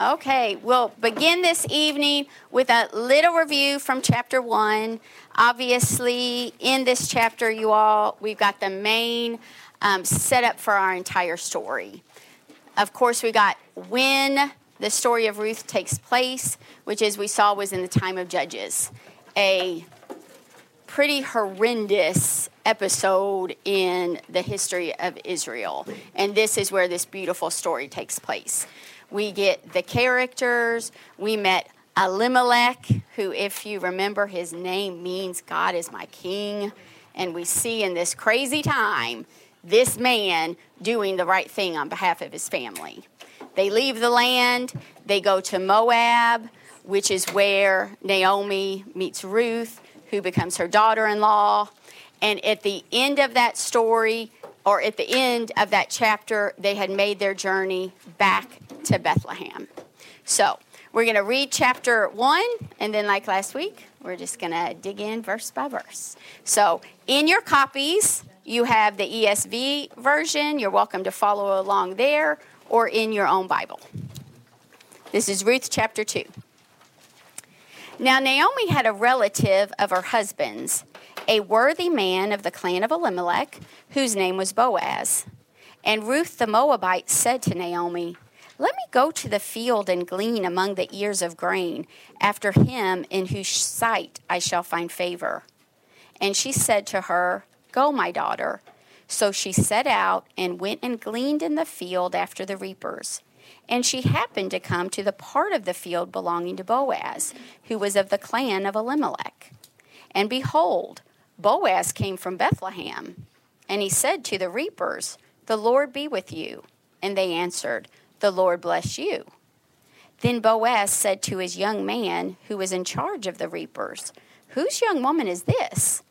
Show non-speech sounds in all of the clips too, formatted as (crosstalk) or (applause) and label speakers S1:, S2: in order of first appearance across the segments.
S1: Okay, we'll begin this evening with a little review from chapter one. Obviously, in this chapter, you all, we've got the main um, setup for our entire story. Of course, we got when the story of Ruth takes place, which, as we saw, was in the time of Judges. A pretty horrendous episode in the history of Israel. And this is where this beautiful story takes place. We get the characters. We met Elimelech, who, if you remember, his name means God is my king. And we see in this crazy time this man doing the right thing on behalf of his family. They leave the land, they go to Moab, which is where Naomi meets Ruth who becomes her daughter in law. And at the end of that story, or at the end of that chapter, they had made their journey back to Bethlehem. So we're going to read chapter one, and then, like last week, we're just going to dig in verse by verse. So, in your copies, you have the ESV version. You're welcome to follow along there or in your own Bible. This is Ruth chapter 2. Now, Naomi had a relative of her husband's, a worthy man of the clan of Elimelech, whose name was Boaz. And Ruth the Moabite said to Naomi, Let me go to the field and glean among the ears of grain, after him in whose sight I shall find favor. And she said to her, Go, my daughter. So she set out and went and gleaned in the field after the reapers. And she happened to come to the part of the field belonging to Boaz, who was of the clan of Elimelech. And behold, Boaz came from Bethlehem. And he said to the reapers, The Lord be with you. And they answered, The Lord bless you. Then Boaz said to his young man, who was in charge of the reapers, Whose young woman is this?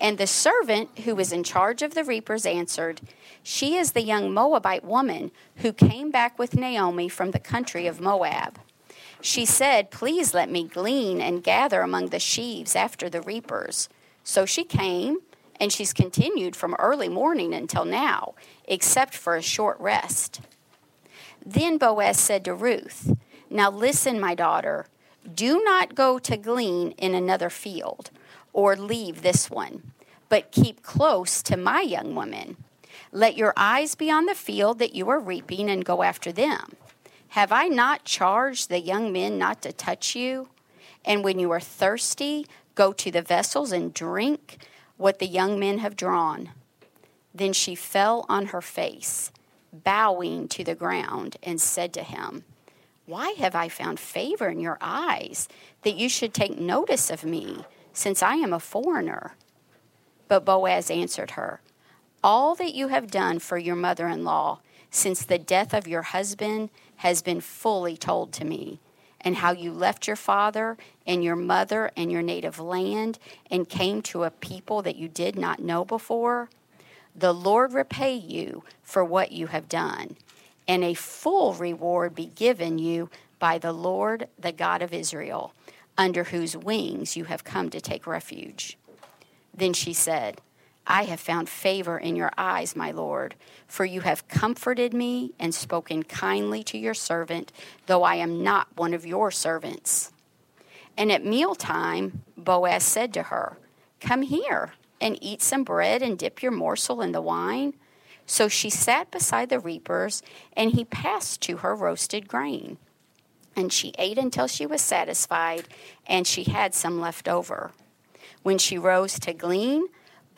S1: And the servant who was in charge of the reapers answered, She is the young Moabite woman who came back with Naomi from the country of Moab. She said, Please let me glean and gather among the sheaves after the reapers. So she came, and she's continued from early morning until now, except for a short rest. Then Boaz said to Ruth, Now listen, my daughter, do not go to glean in another field or leave this one, but keep close to my young women. Let your eyes be on the field that you are reaping and go after them. Have I not charged the young men not to touch you? And when you are thirsty, go to the vessels and drink what the young men have drawn. Then she fell on her face, bowing to the ground, and said to him, Why have I found favor in your eyes that you should take notice of me? since I am a foreigner. But Boaz answered her, All that you have done for your mother in law since the death of your husband has been fully told to me, and how you left your father and your mother and your native land and came to a people that you did not know before. The Lord repay you for what you have done, and a full reward be given you by the Lord, the God of Israel under whose wings you have come to take refuge. Then she said, I have found favor in your eyes, my Lord, for you have comforted me and spoken kindly to your servant, though I am not one of your servants. And at mealtime, Boaz said to her, Come here and eat some bread and dip your morsel in the wine. So she sat beside the reapers, and he passed to her roasted grain. And she ate until she was satisfied, and she had some left over. When she rose to glean,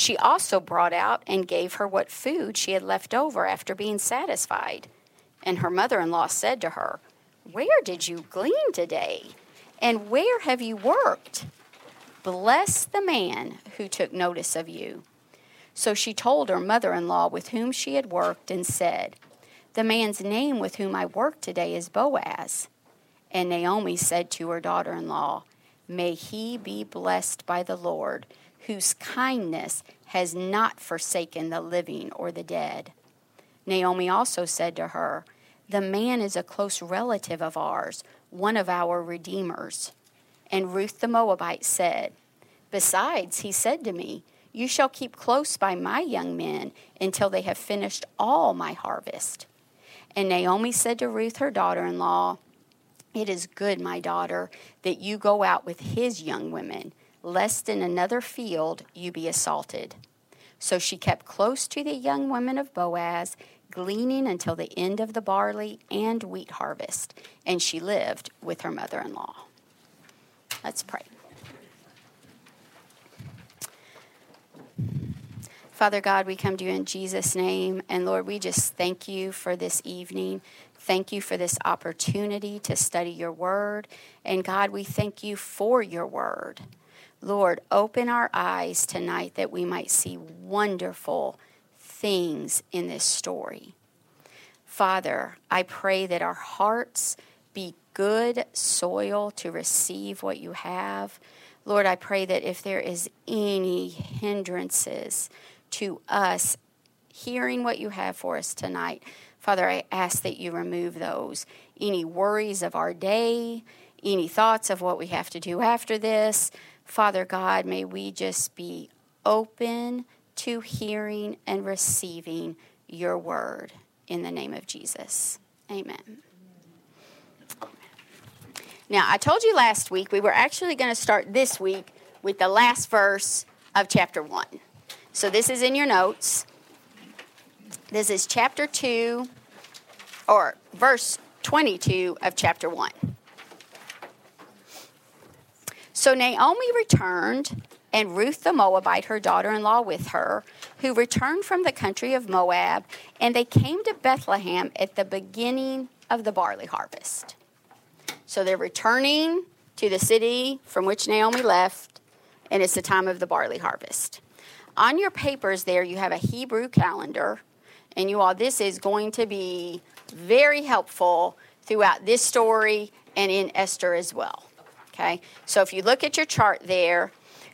S1: She also brought out and gave her what food she had left over after being satisfied. And her mother in law said to her, Where did you glean today? And where have you worked? Bless the man who took notice of you. So she told her mother in law with whom she had worked and said, The man's name with whom I work today is Boaz. And Naomi said to her daughter in law, May he be blessed by the Lord, whose kindness has not forsaken the living or the dead. Naomi also said to her, The man is a close relative of ours, one of our redeemers. And Ruth the Moabite said, Besides, he said to me, You shall keep close by my young men until they have finished all my harvest. And Naomi said to Ruth, her daughter in law, it is good, my daughter, that you go out with his young women, lest in another field you be assaulted. So she kept close to the young women of Boaz, gleaning until the end of the barley and wheat harvest, and she lived with her mother in law. Let's pray. Father God, we come to you in Jesus' name, and Lord, we just thank you for this evening. Thank you for this opportunity to study your word. And God, we thank you for your word. Lord, open our eyes tonight that we might see wonderful things in this story. Father, I pray that our hearts be good soil to receive what you have. Lord, I pray that if there is any hindrances to us hearing what you have for us tonight, Father, I ask that you remove those. Any worries of our day, any thoughts of what we have to do after this. Father God, may we just be open to hearing and receiving your word in the name of Jesus. Amen. Now, I told you last week we were actually going to start this week with the last verse of chapter 1. So this is in your notes. This is chapter 2, or verse 22 of chapter 1. So Naomi returned, and Ruth the Moabite, her daughter in law, with her, who returned from the country of Moab, and they came to Bethlehem at the beginning of the barley harvest. So they're returning to the city from which Naomi left, and it's the time of the barley harvest. On your papers, there you have a Hebrew calendar and you all, this is going to be very helpful throughout this story and in Esther as well. Okay, so if you look at your chart there,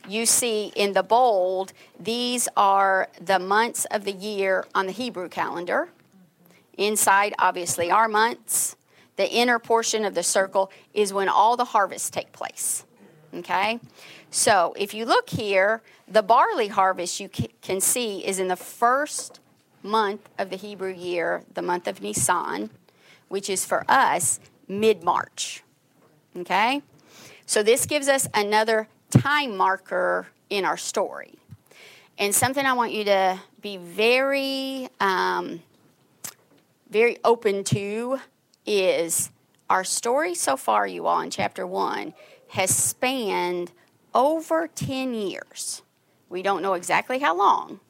S1: you see in the bold, these are the months of the year on the Hebrew calendar. Inside, obviously, our months. The inner portion of the circle is when all the harvests take place. Okay? So if you look here, the barley harvest you can see is in the first month of the Hebrew year, the month of Nisan, which is for us mid March. Okay? So this gives us another time marker in our story. And something I want you to be very, um, very open to is our story so far, you all, in chapter one, has spanned over 10 years. We don't know exactly how long,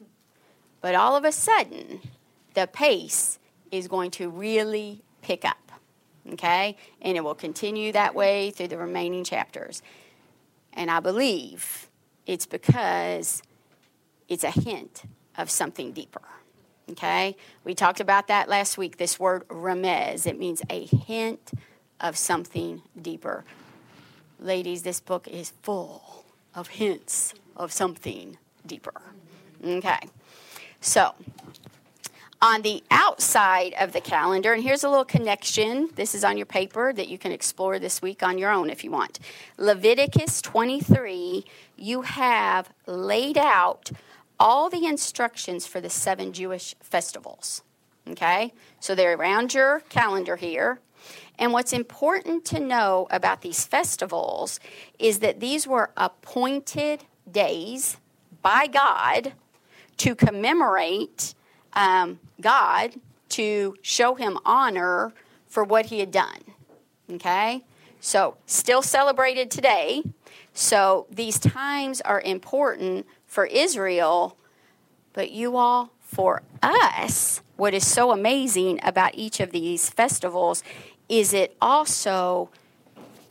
S1: but all of a sudden, the pace is going to really pick up. Okay? And it will continue that way through the remaining chapters. And I believe it's because it's a hint of something deeper. Okay? We talked about that last week, this word remez. It means a hint of something deeper. Ladies, this book is full of hints of something deeper. Okay. So, on the outside of the calendar, and here's a little connection. This is on your paper that you can explore this week on your own if you want. Leviticus 23, you have laid out all the instructions for the seven Jewish festivals. Okay? So they're around your calendar here. And what's important to know about these festivals is that these were appointed days by God to commemorate um, God, to show him honor for what he had done. Okay? So, still celebrated today. So, these times are important for Israel, but you all, for us, what is so amazing about each of these festivals is it also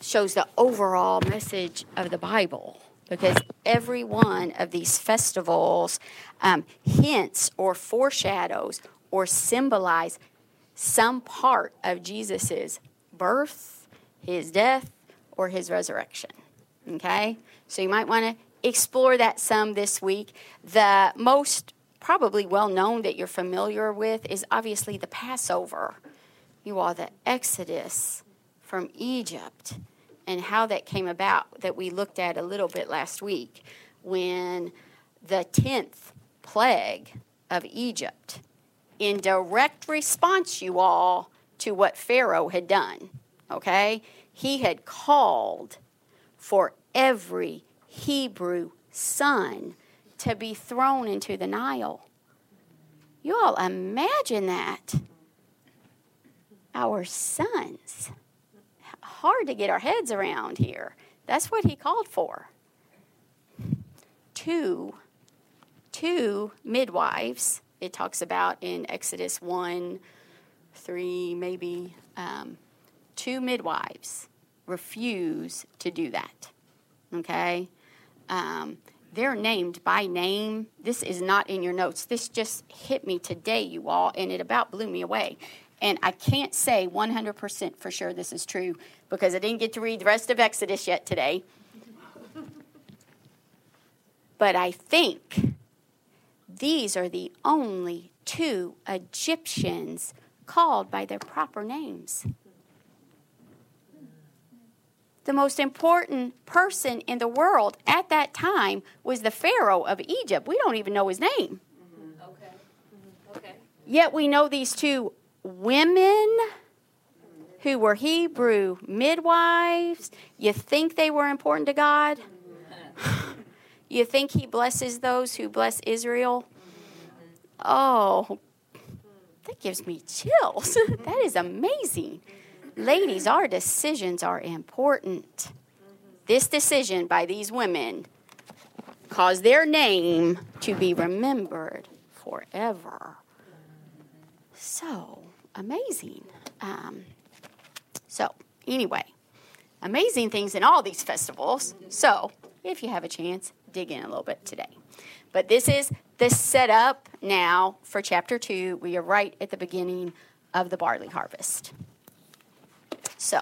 S1: shows the overall message of the Bible because every one of these festivals um, hints or foreshadows or symbolize some part of Jesus's birth, his death, or his resurrection. Okay? So you might want to explore that some this week. The most probably well known that you're familiar with is obviously the Passover. You all, the Exodus from Egypt and how that came about that we looked at a little bit last week when the 10th plague of Egypt, in direct response, you all, to what Pharaoh had done, okay? He had called for every Hebrew son to be thrown into the Nile. You all imagine that. Our sons. Hard to get our heads around here. That's what he called for. Two, two midwives, it talks about in Exodus 1, 3, maybe, um, two midwives refuse to do that. Okay? Um, they're named by name. This is not in your notes. This just hit me today, you all, and it about blew me away. And I can't say 100% for sure this is true because I didn't get to read the rest of Exodus yet today. (laughs) but I think these are the only two Egyptians called by their proper names the most important person in the world at that time was the Pharaoh of Egypt. We don't even know his name. Mm-hmm. Okay. Mm-hmm. Okay. Yet we know these two women who were Hebrew midwives. You think they were important to God? (laughs) you think He blesses those who bless Israel? Oh, that gives me chills. (laughs) that is amazing. Ladies, our decisions are important. This decision by these women caused their name to be remembered forever. So amazing. Um, so, anyway, amazing things in all these festivals. So, if you have a chance, dig in a little bit today. But this is the setup now for chapter two. We are right at the beginning of the barley harvest. So,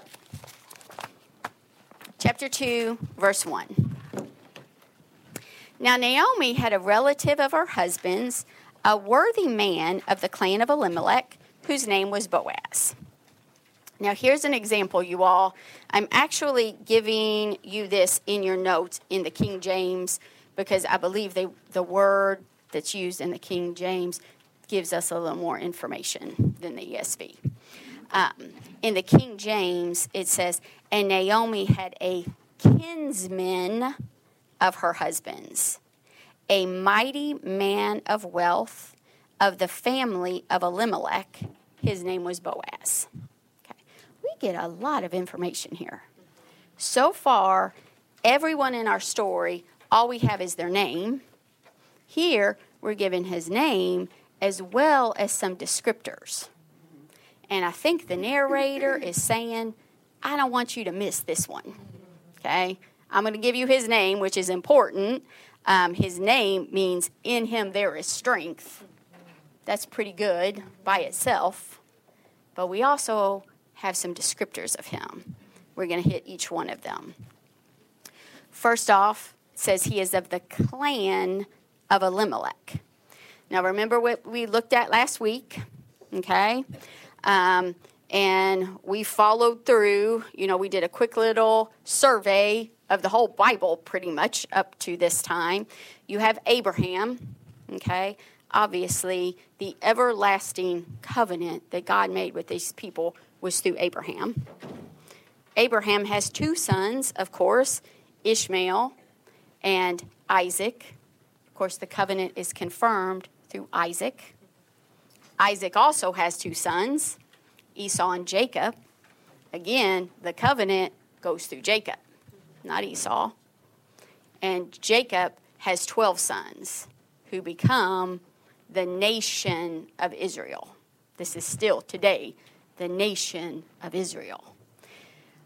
S1: chapter 2, verse 1. Now, Naomi had a relative of her husband's, a worthy man of the clan of Elimelech, whose name was Boaz. Now, here's an example, you all. I'm actually giving you this in your notes in the King James because I believe they, the word that's used in the King James gives us a little more information than the ESV. Um, in the King James, it says, And Naomi had a kinsman of her husband's, a mighty man of wealth of the family of Elimelech. His name was Boaz. Get a lot of information here. So far, everyone in our story, all we have is their name. Here, we're given his name as well as some descriptors. And I think the narrator is saying, I don't want you to miss this one. Okay? I'm going to give you his name, which is important. Um, his name means in him there is strength. That's pretty good by itself. But we also have some descriptors of him. We're going to hit each one of them. First off, says he is of the clan of Elimelech. Now, remember what we looked at last week? Okay? Um, and we followed through. You know, we did a quick little survey of the whole Bible pretty much up to this time. You have Abraham, okay? Obviously, the everlasting covenant that God made with these people was through Abraham. Abraham has two sons, of course, Ishmael and Isaac. Of course, the covenant is confirmed through Isaac. Isaac also has two sons, Esau and Jacob. Again, the covenant goes through Jacob, not Esau. And Jacob has 12 sons who become the nation of Israel. This is still today the nation of Israel.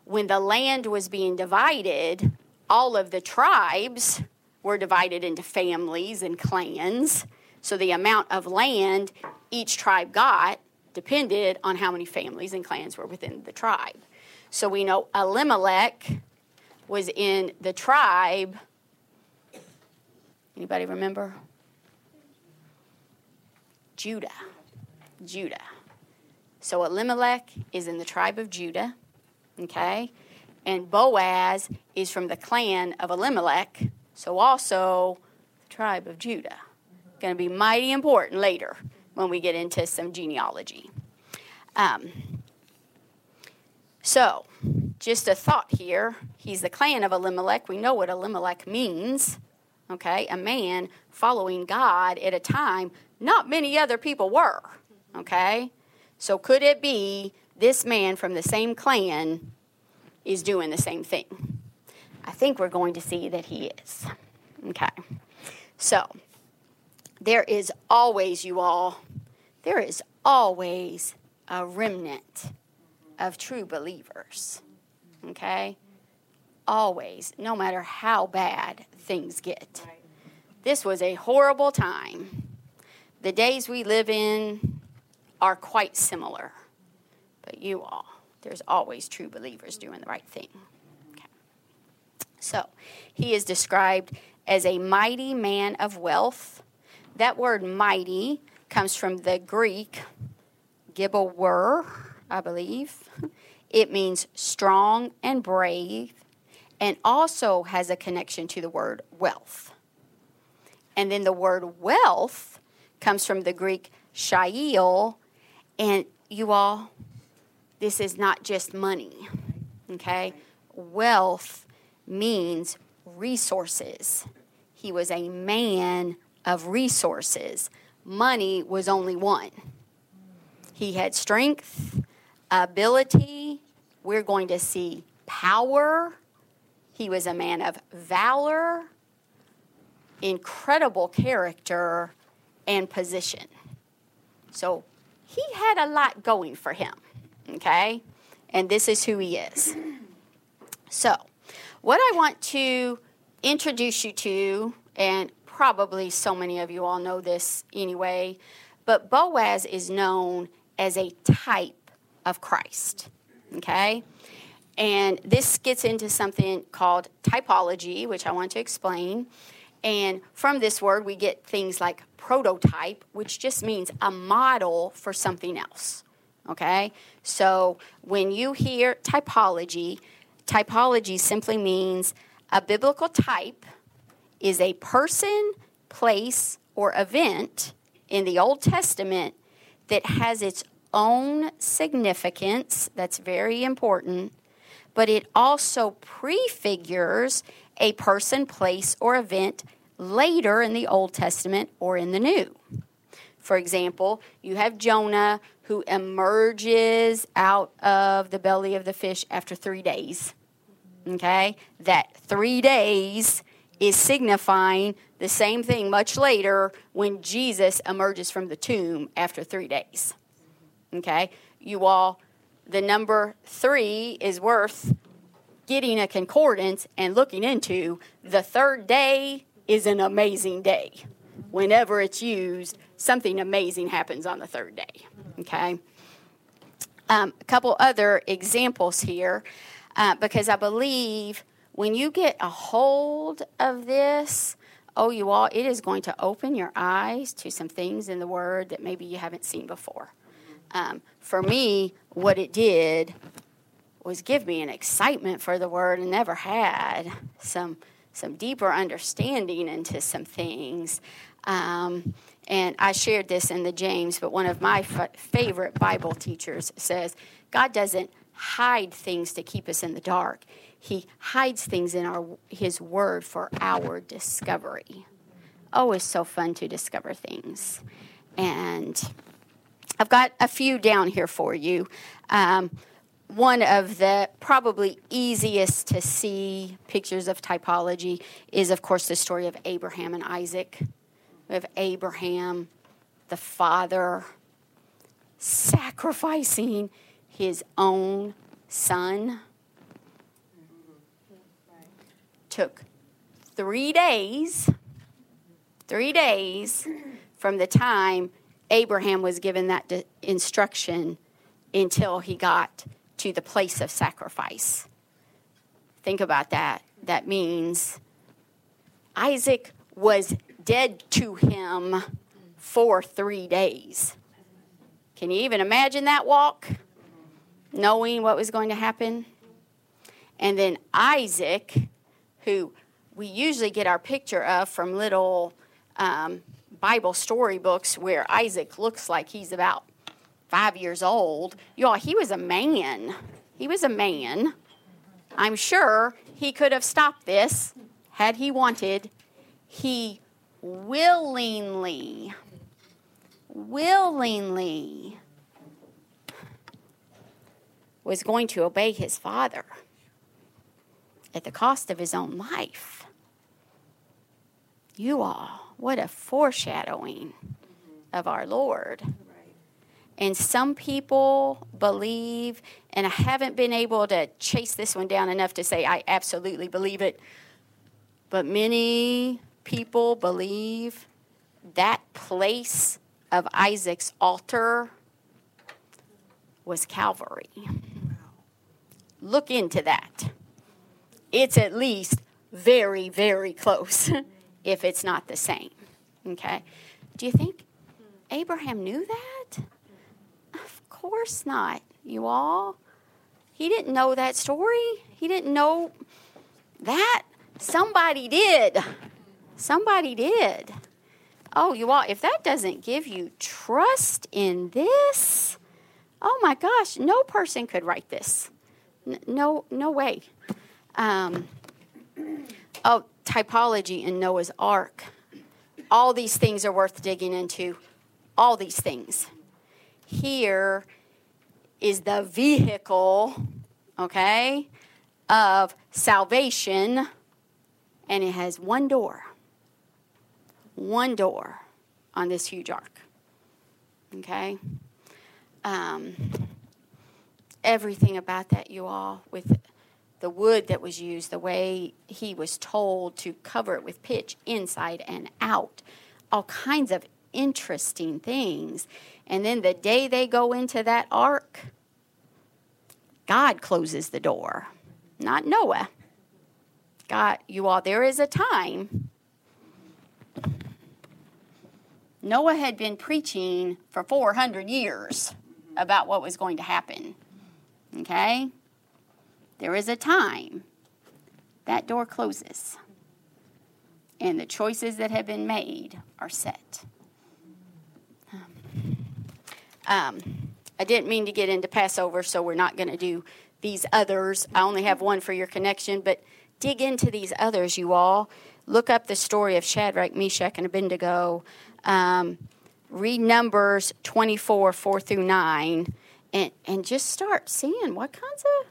S1: When the land was being divided, all of the tribes were divided into families and clans. So the amount of land each tribe got depended on how many families and clans were within the tribe. So we know Elimelech was in the tribe. Anybody remember? Judah. Judah. So Elimelech is in the tribe of Judah, okay? And Boaz is from the clan of Elimelech, so also the tribe of Judah. Going to be mighty important later when we get into some genealogy. Um, so, just a thought here. He's the clan of Elimelech. We know what Elimelech means. Okay, a man following God at a time not many other people were. Okay, so could it be this man from the same clan is doing the same thing? I think we're going to see that he is. Okay, so there is always, you all, there is always a remnant of true believers. Okay? Always, no matter how bad things get. This was a horrible time. The days we live in are quite similar. But you all, there's always true believers doing the right thing. Okay. So, he is described as a mighty man of wealth. That word mighty comes from the Greek gibbor, I believe. It means strong and brave, and also has a connection to the word wealth. And then the word wealth comes from the Greek chayil, and you all, this is not just money, okay? Wealth means resources. He was a man of resources. Money was only one. He had strength, ability. We're going to see power. He was a man of valor, incredible character, and position. So he had a lot going for him, okay? And this is who he is. So, what I want to introduce you to, and probably so many of you all know this anyway, but Boaz is known as a type of Christ. Okay? And this gets into something called typology, which I want to explain. And from this word, we get things like prototype, which just means a model for something else. Okay? So when you hear typology, typology simply means a biblical type is a person, place, or event in the Old Testament that has its own significance, that's very important, but it also prefigures a person, place, or event later in the Old Testament or in the New. For example, you have Jonah who emerges out of the belly of the fish after three days. Okay? That three days is signifying the same thing much later when Jesus emerges from the tomb after three days. Okay? You all, the number three is worth getting a concordance and looking into. The third day is an amazing day. Whenever it's used, something amazing happens on the third day. Okay? Um, a couple other examples here, uh, because I believe when you get a hold of this, oh, you all, it is going to open your eyes to some things in the Word that maybe you haven't seen before. Um, for me, what it did was give me an excitement for the word and never had some some deeper understanding into some things. Um, and I shared this in the James, but one of my f- favorite Bible teachers says God doesn't hide things to keep us in the dark. He hides things in our His Word for our discovery. Oh, it's so fun to discover things, and I've got a few down here for you. Um, one of the probably easiest to see pictures of typology is, of course, the story of Abraham and Isaac. We have Abraham, the father, sacrificing his own son. Took three days, three days from the time Abraham was given that instruction until he got to the place of sacrifice. Think about that. That means Isaac was dead to him for three days. Can you even imagine that walk? Knowing what was going to happen? And then Isaac, who we usually get our picture of from little um, Bible storybooks where Isaac looks like he's about five years old. Y'all, he was a man. He was a man. I'm sure he could have stopped this had he wanted. He willingly, willingly was going to obey his father at the cost of his own life. You all, what a foreshadowing of our Lord. And some people believe, and I haven't been able to chase this one down enough to say I absolutely believe it, but many people believe that place of Isaac's altar was Calvary. Look into that. It's at least very, very close, (laughs) if it's not the same. Okay? Do you think Abraham knew that? Course not, you all. He didn't know that story. He didn't know that. Somebody did. Somebody did. Oh, you all, if that doesn't give you trust in this, oh my gosh, no person could write this. N- no, no way. Um, oh, typology in Noah's Ark. All these things are worth digging into. All these things here is the vehicle, okay, of salvation, and it has one door. One door on this huge ark. Okay? Um, everything about that, you all, with the wood that was used, the way he was told to cover it with pitch inside and out, all kinds of interesting things. And then the day they go into that ark, God closes the door, not Noah. God, you all, there is a time. Noah had been preaching for 400 years about what was going to happen. Okay? There is a time that door closes, and the choices that have been made are set. Um, I didn't mean to get into Passover, so we're not going to do these others. I only have one for your connection, but dig into these others, you all. Look up the story of Shadrach, Meshach, and Abednego. Um, read Numbers 24, 4 through 9, and, and just start seeing what kinds of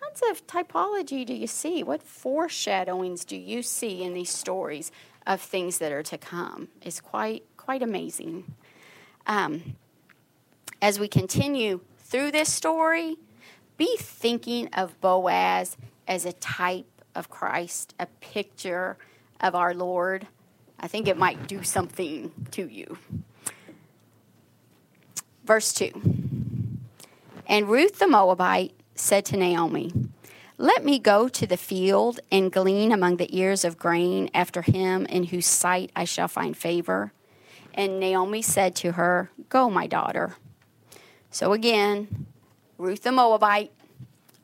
S1: kinds of typology do you see? What foreshadowings do you see in these stories of things that are to come? It's quite quite amazing. Um, as we continue through this story, be thinking of Boaz as a type of Christ, a picture of our Lord. I think it might do something to you. Verse 2 And Ruth the Moabite said to Naomi, Let me go to the field and glean among the ears of grain after him in whose sight I shall find favor. And Naomi said to her, Go, my daughter. So again, Ruth the Moabite,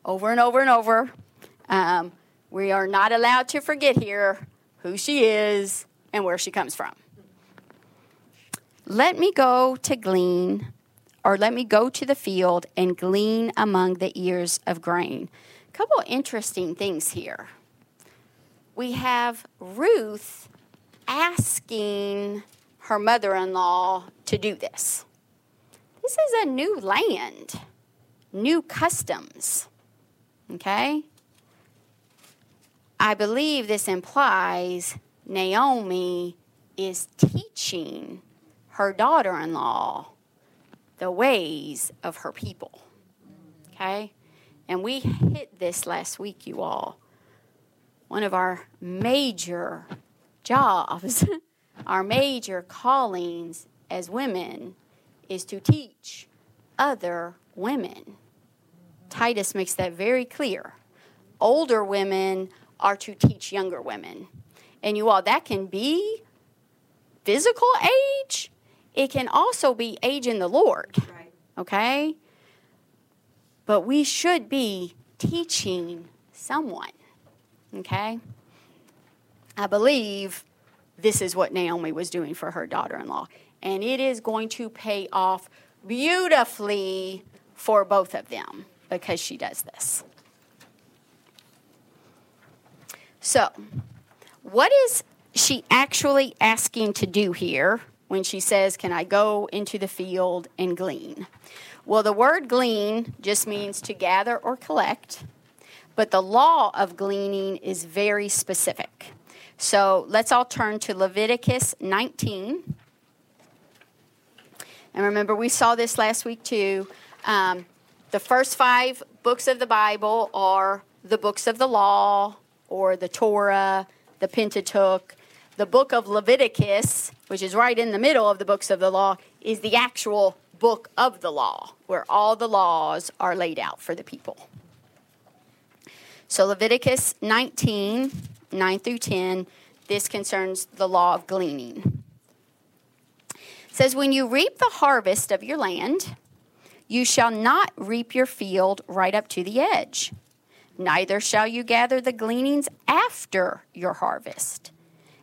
S1: over and over and over. Um, we are not allowed to forget here who she is and where she comes from. Let me go to glean, or let me go to the field and glean among the ears of grain. A couple interesting things here. We have Ruth asking her mother in law to do this. This is a new land, new customs. Okay? I believe this implies Naomi is teaching her daughter in law the ways of her people. Okay? And we hit this last week, you all. One of our major jobs, (laughs) our major callings as women is to teach other women. Titus makes that very clear. older women are to teach younger women. And you all, that can be physical age, it can also be age in the Lord.
S2: Right.
S1: Okay? But we should be teaching someone. Okay? I believe this is what Naomi was doing for her daughter in law. And it is going to pay off beautifully for both of them because she does this. So, what is she actually asking to do here when she says, Can I go into the field and glean? Well, the word glean just means to gather or collect, but the law of gleaning is very specific. So let's all turn to Leviticus 19. And remember, we saw this last week too. Um, the first five books of the Bible are the books of the law or the Torah, the Pentateuch. The book of Leviticus, which is right in the middle of the books of the law, is the actual book of the law, where all the laws are laid out for the people. So, Leviticus 19, 9 through 10, this concerns the law of gleaning. Says, When you reap the harvest of your land, you shall not reap your field right up to the edge, neither shall you gather the gleanings after your harvest.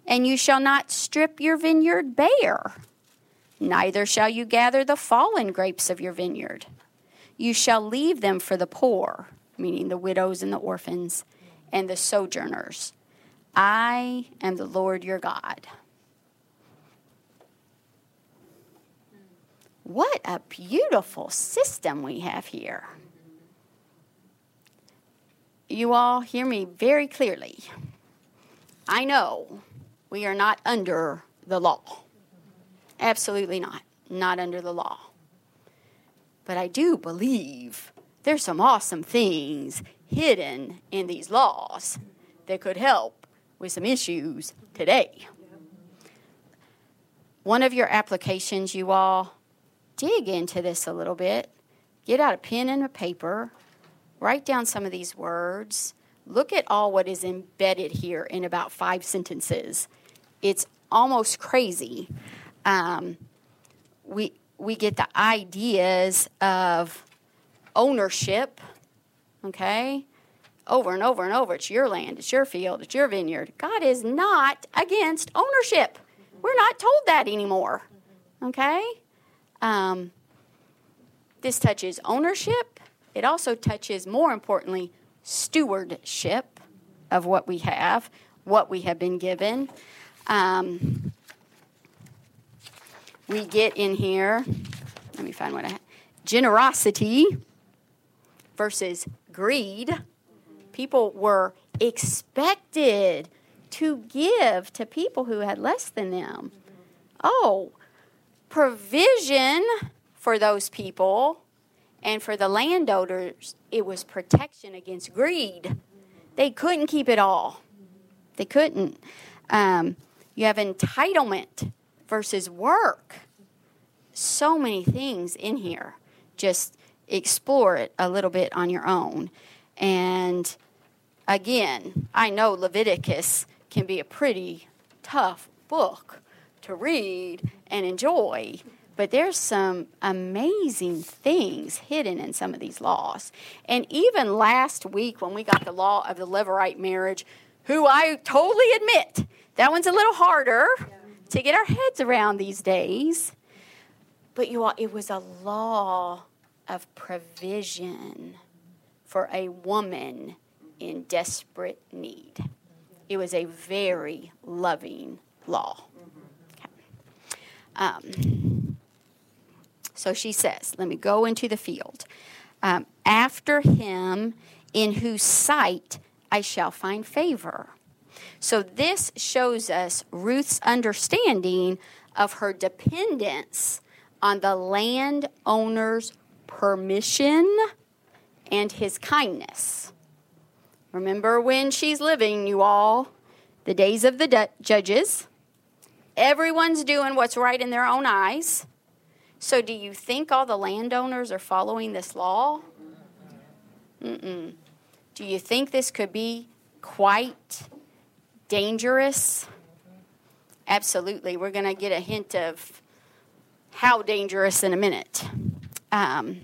S1: And you shall not strip your vineyard bare, neither shall you gather the fallen grapes of your vineyard. You shall leave them for the poor, meaning the widows and the orphans, and the sojourners. I am the Lord your God. What a beautiful system we have here. You all hear me very clearly. I know we are not under the law. Absolutely not. Not under the law. But I do believe there's some awesome things hidden in these laws that could help with some issues today. One of your applications, you all, dig into this a little bit. Get out a pen and a paper, write down some of these words, look at all what is embedded here in about five sentences. It's almost crazy. Um, we we get the ideas of ownership, okay, over and over and over. It's your land, it's your field, it's your vineyard. God is not against ownership. We're not told that anymore, okay. Um, this touches ownership. It also touches, more importantly, stewardship of what we have, what we have been given. Um, we get in here, let me find what I have. Generosity versus greed. People were expected to give to people who had less than them. Oh, provision for those people and for the landowners, it was protection against greed. They couldn't keep it all. They couldn't. Um, you have entitlement versus work. So many things in here. Just explore it a little bit on your own. And again, I know Leviticus can be a pretty tough book to read and enjoy, but there's some amazing things hidden in some of these laws. And even last week, when we got the law of the Levirate marriage, who I totally admit that one's a little harder yeah. to get our heads around these days. But you all, it was a law of provision for a woman in desperate need. It was a very loving law. Um, so she says, Let me go into the field. Um, after him in whose sight I shall find favor. So this shows us Ruth's understanding of her dependence on the landowner's permission and his kindness. Remember when she's living, you all, the days of the judges. Everyone's doing what's right in their own eyes. So, do you think all the landowners are following this law? Mm-mm. Do you think this could be quite dangerous? Absolutely. We're going to get a hint of how dangerous in a minute. Um,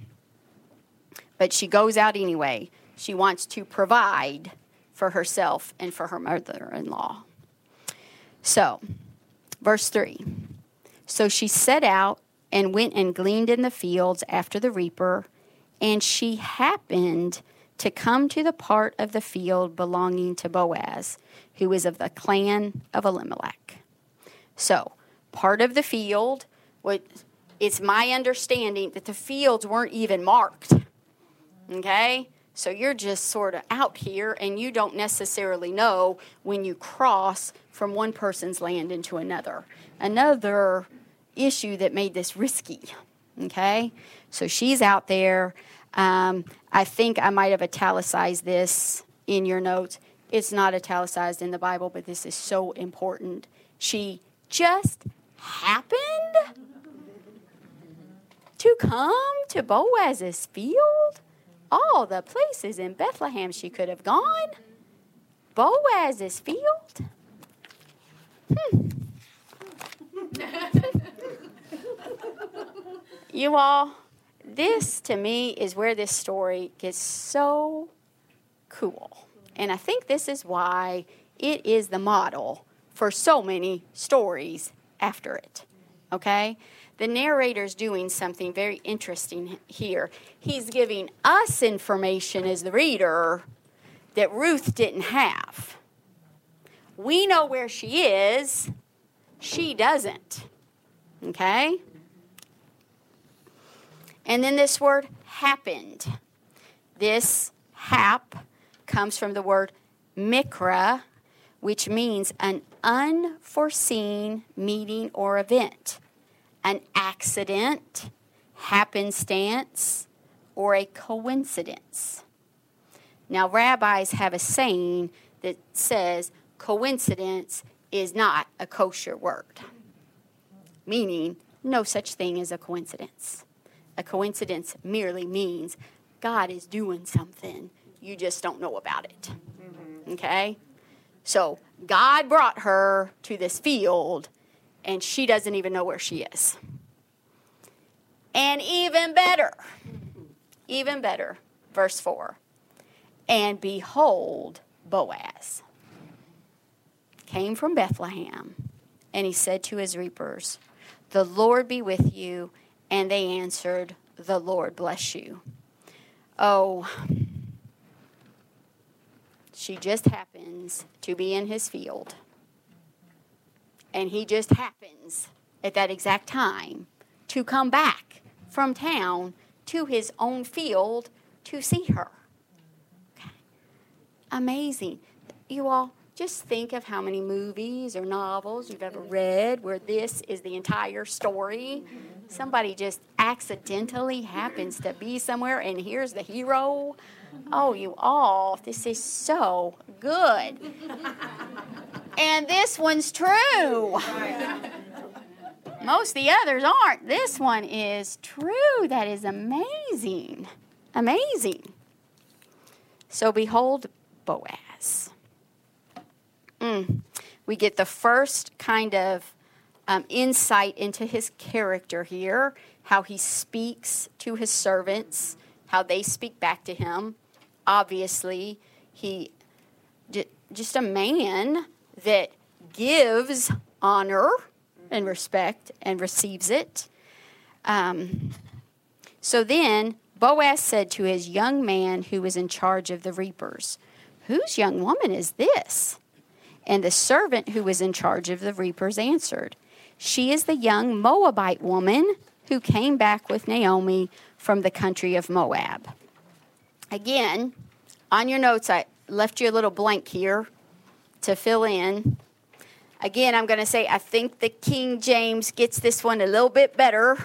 S1: but she goes out anyway. She wants to provide for herself and for her mother in law. So, verse 3 So she set out and went and gleaned in the fields after the reaper, and she happened to come to the part of the field belonging to Boaz, who was of the clan of Elimelech. So, part of the field, what it's my understanding that the fields weren't even marked. Okay? So you're just sort of out here and you don't necessarily know when you cross from one person's land into another. Another issue that made this risky. Okay? So she's out there. Um, I think I might have italicized this in your notes. It's not italicized in the Bible, but this is so important. She just happened to come to Boaz's field? All the places in Bethlehem she could have gone. Boaz's field? Hmm. you all, this to me is where this story gets so cool. And I think this is why it is the model for so many stories after it. Okay? The narrator's doing something very interesting here. He's giving us information as the reader that Ruth didn't have. We know where she is, she doesn't. Okay? And then this word happened. This hap comes from the word mikra, which means an unforeseen meeting or event, an accident, happenstance, or a coincidence. Now, rabbis have a saying that says coincidence is not a kosher word, meaning no such thing as a coincidence. A coincidence merely means God is doing something, you just don't know about it. Mm-hmm. Okay? So God brought her to this field, and she doesn't even know where she is. And even better, even better, verse 4 And behold, Boaz came from Bethlehem, and he said to his reapers, The Lord be with you. And they answered, The Lord bless you. Oh, she just happens to be in his field. And he just happens at that exact time to come back from town to his own field to see her. Okay. Amazing. You all, just think of how many movies or novels you've ever read where this is the entire story. Somebody just accidentally happens to be somewhere, and here's the hero. Oh, you all, this is so good. And this one's true. Most of the others aren't. This one is true. That is amazing. Amazing. So behold Boaz. Mm. We get the first kind of um, insight into his character here, how he speaks to his servants, how they speak back to him. Obviously, he just a man that gives honor and respect and receives it. Um, so then Boaz said to his young man who was in charge of the reapers, Whose young woman is this? And the servant who was in charge of the reapers answered, She is the young Moabite woman who came back with Naomi from the country of Moab. Again, on your notes, I left you a little blank here to fill in. Again, I'm going to say I think the King James gets this one a little bit better.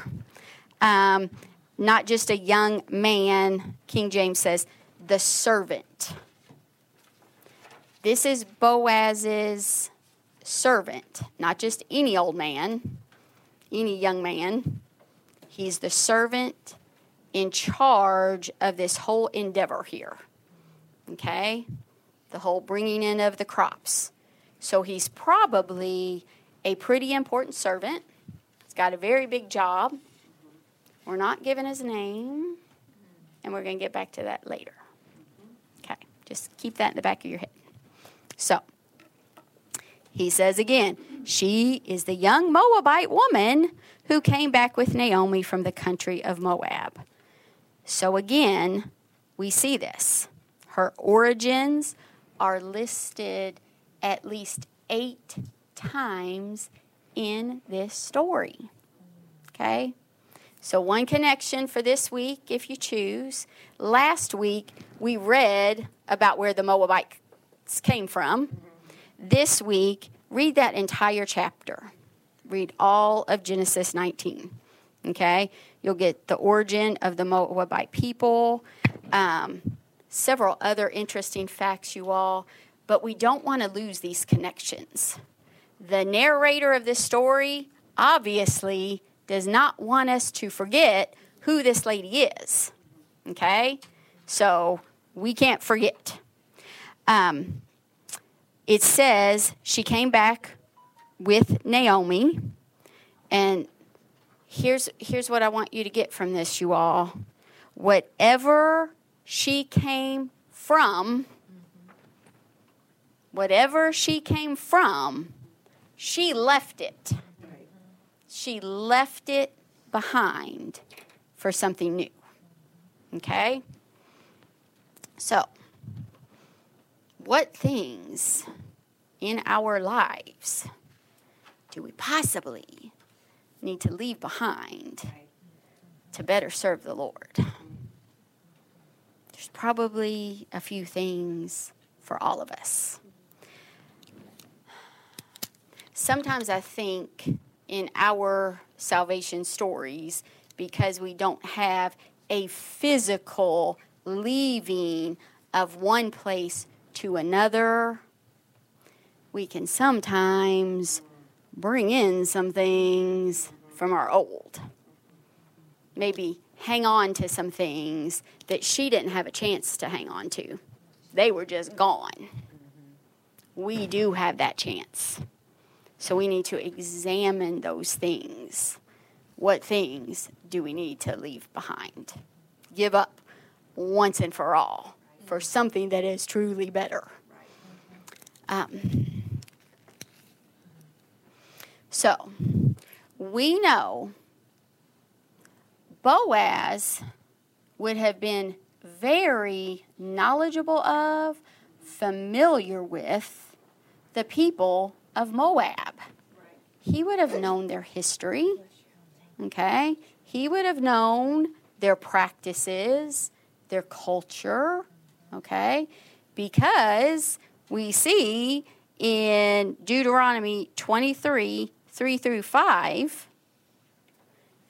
S1: Um, not just a young man, King James says, the servant. This is Boaz's servant, not just any old man, any young man. He's the servant in charge of this whole endeavor here. Okay? The whole bringing in of the crops. So he's probably a pretty important servant. He's got a very big job. We're not given his name, and we're going to get back to that later. Okay, just keep that in the back of your head. So, he says again, she is the young Moabite woman who came back with Naomi from the country of Moab. So, again, we see this. Her origins are listed at least eight times in this story. Okay? So, one connection for this week, if you choose. Last week, we read about where the Moabites came from. This week, read that entire chapter. Read all of Genesis 19. Okay? You'll get the origin of the Moabite people, um, several other interesting facts, you all, but we don't want to lose these connections. The narrator of this story obviously does not want us to forget who this lady is. Okay? So we can't forget. Um, it says she came back with Naomi. And here's, here's what I want you to get from this, you all. Whatever she came from, whatever she came from, she left it she left it behind for something new. Okay? So, what things in our lives do we possibly need to leave behind to better serve the Lord? Probably a few things for all of us. Sometimes I think in our salvation stories because we don't have a physical leaving of one place to another. We can sometimes bring in some things from our old. Maybe hang on to some things that she didn't have a chance to hang on to. They were just gone. We do have that chance. So we need to examine those things. What things do we need to leave behind? Give up once and for all for something that is truly better. Um, so we know Boaz would have been very knowledgeable of, familiar with the people of Moab. He would have known their history, okay? He would have known their practices, their culture, okay? Because we see in Deuteronomy 23 3 through 5,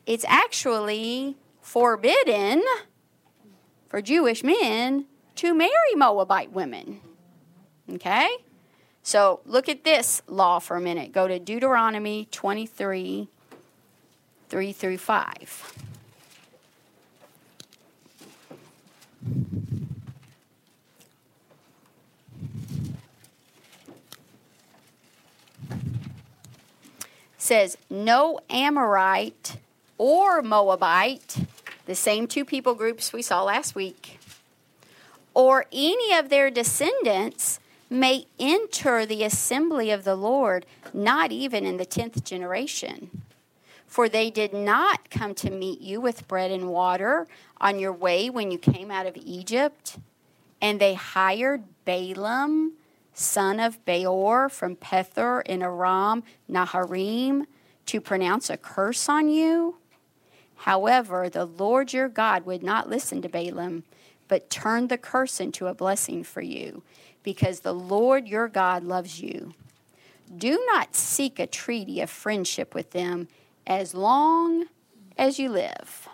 S1: it's actually forbidden for Jewish men to marry Moabite women. Okay? So look at this law for a minute. Go to Deuteronomy 23 3 through 5. says no Amorite or Moabite, the same two people groups we saw last week, or any of their descendants may enter the assembly of the Lord, not even in the tenth generation. For they did not come to meet you with bread and water on your way when you came out of Egypt. And they hired Balaam, son of Beor, from Pethor in Aram Naharaim, to pronounce a curse on you. However, the Lord your God would not listen to Balaam, but turned the curse into a blessing for you because the Lord your God loves you. Do not seek a treaty of friendship with them as long as you live.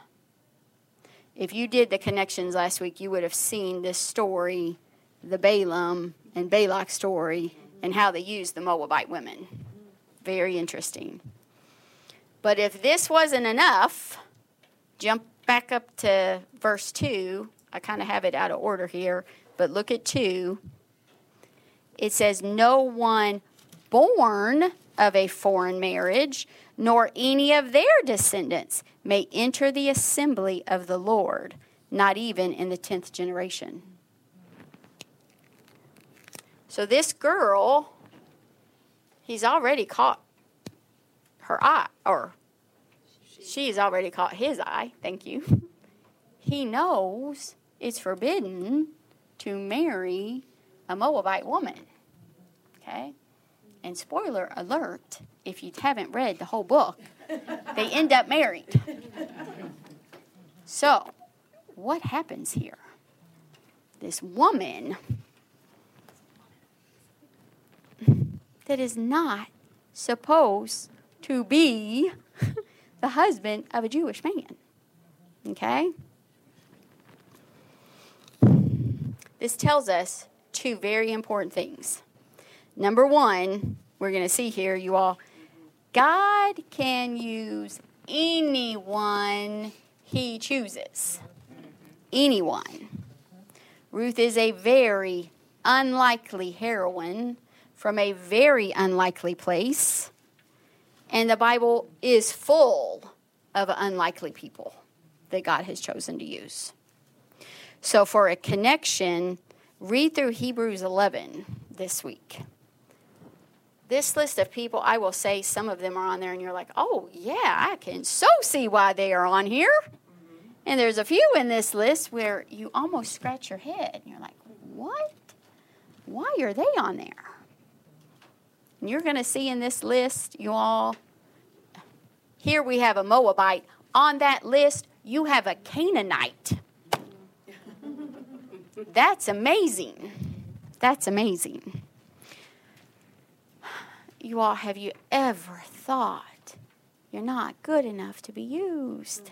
S1: If you did the connections last week, you would have seen this story, the Balaam and Balak story, and how they used the Moabite women. Very interesting. But if this wasn't enough, jump back up to verse 2. I kind of have it out of order here but look at 2. It says, No one born of a foreign marriage, nor any of their descendants may enter the assembly of the Lord, not even in the 10th generation. So this girl, he's already caught her eye, or she's already caught his eye. Thank you. He knows it's forbidden to marry a Moabite woman. Okay? And spoiler alert, if you haven't read the whole book, they end up married. So, what happens here? This woman that is not supposed to be the husband of a Jewish man. Okay? This tells us two very important things. Number one, we're going to see here, you all, God can use anyone he chooses. Anyone. Ruth is a very unlikely heroine from a very unlikely place. And the Bible is full of unlikely people that God has chosen to use. So, for a connection, read through Hebrews 11 this week. This list of people, I will say some of them are on there, and you're like, oh, yeah, I can so see why they are on here. Mm-hmm. And there's a few in this list where you almost scratch your head, and you're like, what? Why are they on there? And you're going to see in this list, you all, here we have a Moabite. On that list, you have a Canaanite. That's amazing. That's amazing. You all, have you ever thought you're not good enough to be used?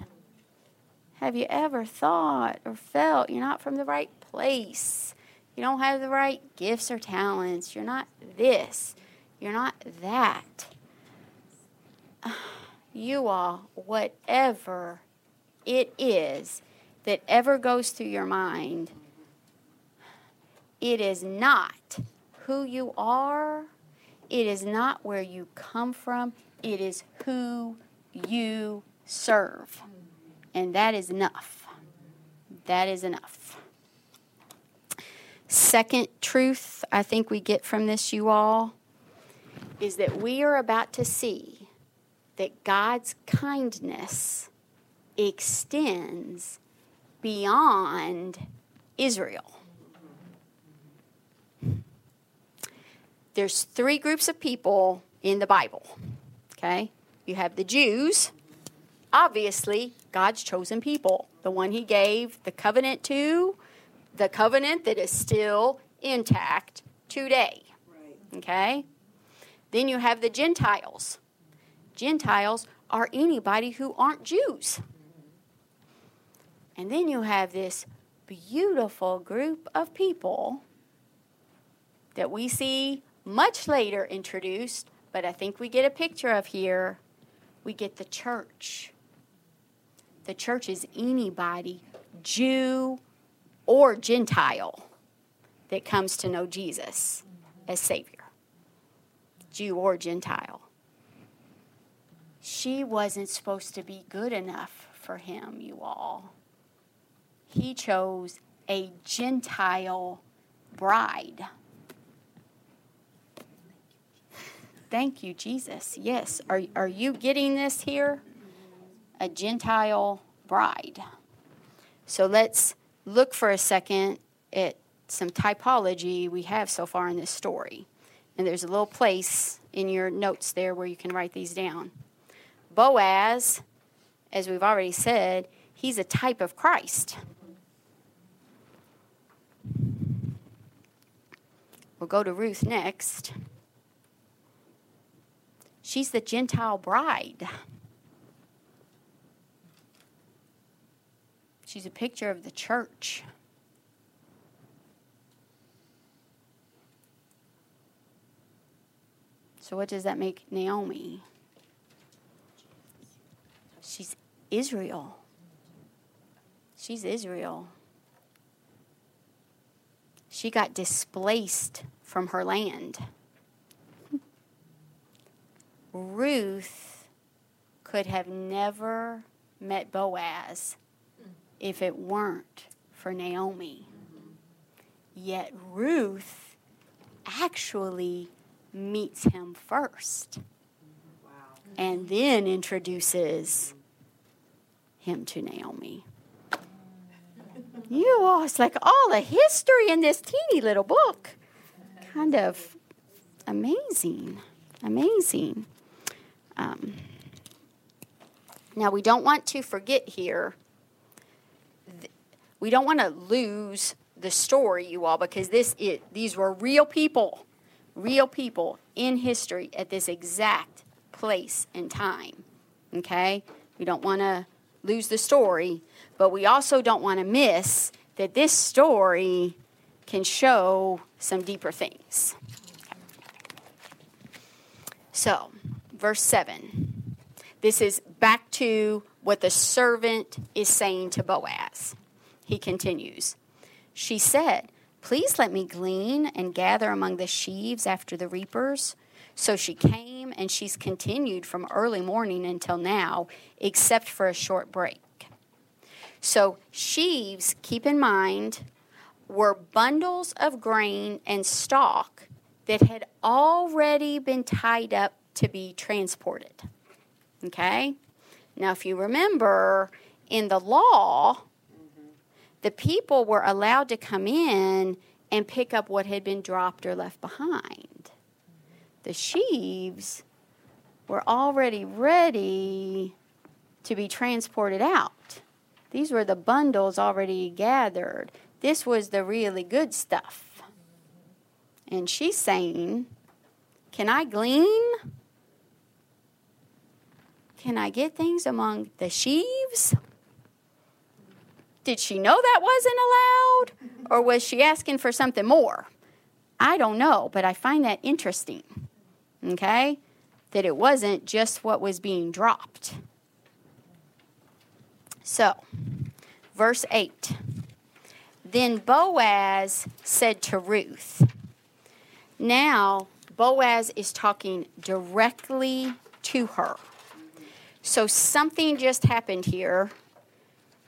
S1: Have you ever thought or felt you're not from the right place? You don't have the right gifts or talents. You're not this. You're not that. You are whatever it is that ever goes through your mind. It is not who you are. It is not where you come from. It is who you serve. And that is enough. That is enough. Second truth I think we get from this, you all, is that we are about to see that God's kindness extends beyond Israel. There's three groups of people in the Bible. Okay? You have the Jews, obviously God's chosen people, the one he gave the covenant to, the covenant that is still intact today. Okay? Then you have the Gentiles. Gentiles are anybody who aren't Jews. And then you have this beautiful group of people that we see much later introduced, but I think we get a picture of here. We get the church. The church is anybody, Jew or Gentile, that comes to know Jesus as Savior. Jew or Gentile. She wasn't supposed to be good enough for him, you all. He chose a Gentile bride. Thank you, Jesus. Yes. Are, are you getting this here? A Gentile bride. So let's look for a second at some typology we have so far in this story. And there's a little place in your notes there where you can write these down. Boaz, as we've already said, he's a type of Christ. We'll go to Ruth next. She's the Gentile bride. She's a picture of the church. So, what does that make Naomi? She's Israel. She's Israel. she got displaced from her land. Ruth could have never met Boaz if it weren't for Naomi. Yet Ruth actually meets him first and then introduces him to Naomi. You all, it's like all the history in this teeny little book. Kind of amazing. Amazing. Um, now, we don't want to forget here, we don't want to lose the story, you all, because this it these were real people, real people in history at this exact place and time. Okay? We don't want to lose the story, but we also don't want to miss that this story can show some deeper things. So, verse 7. This is back to what the servant is saying to Boaz. He continues She said, Please let me glean and gather among the sheaves after the reapers. So she came and she's continued from early morning until now, except for a short break. So, sheaves, keep in mind, were bundles of grain and stalk that had already been tied up to be transported. Okay? Now, if you remember, in the law, the people were allowed to come in and pick up what had been dropped or left behind. The sheaves were already ready to be transported out. These were the bundles already gathered. This was the really good stuff. And she's saying, Can I glean? Can I get things among the sheaves? Did she know that wasn't allowed? Or was she asking for something more? I don't know, but I find that interesting. Okay? That it wasn't just what was being dropped. So, verse 8. Then Boaz said to Ruth, Now Boaz is talking directly to her. So something just happened here.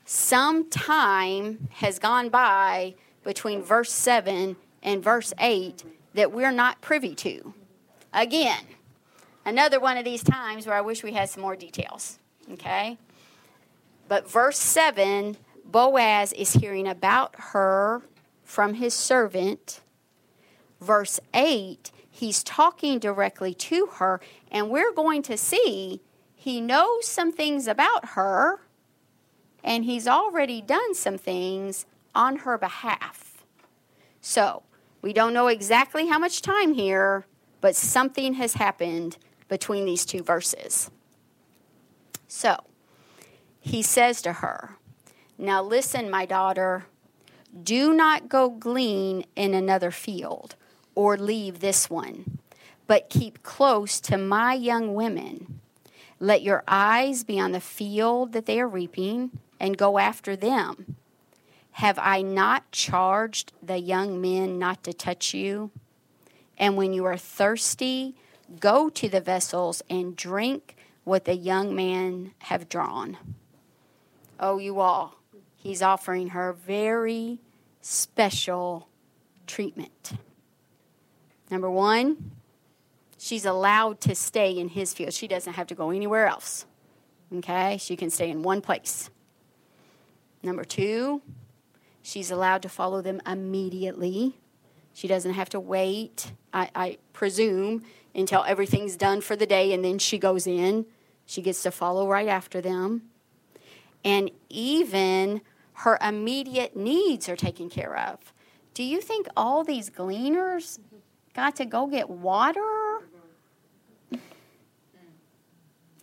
S1: Some time has gone by between verse 7 and verse 8 that we're not privy to. Again, another one of these times where I wish we had some more details. Okay? But verse 7, Boaz is hearing about her from his servant. Verse 8, he's talking directly to her, and we're going to see he knows some things about her, and he's already done some things on her behalf. So, we don't know exactly how much time here, but something has happened between these two verses. So, he says to her, Now listen, my daughter, do not go glean in another field or leave this one, but keep close to my young women let your eyes be on the field that they are reaping and go after them. Have I not charged the young men not to touch you? And when you are thirsty, go to the vessels and drink what the young man have drawn. Oh, you all, he's offering her very special treatment. Number one, she's allowed to stay in his field. She doesn't have to go anywhere else. Okay? She can stay in one place. Number two, she's allowed to follow them immediately. She doesn't have to wait, I, I, presume, until everything's done for the day and then she goes in. She gets to follow right after them. And even her immediate needs are taken care of. Do you think all these gleaners got to go get water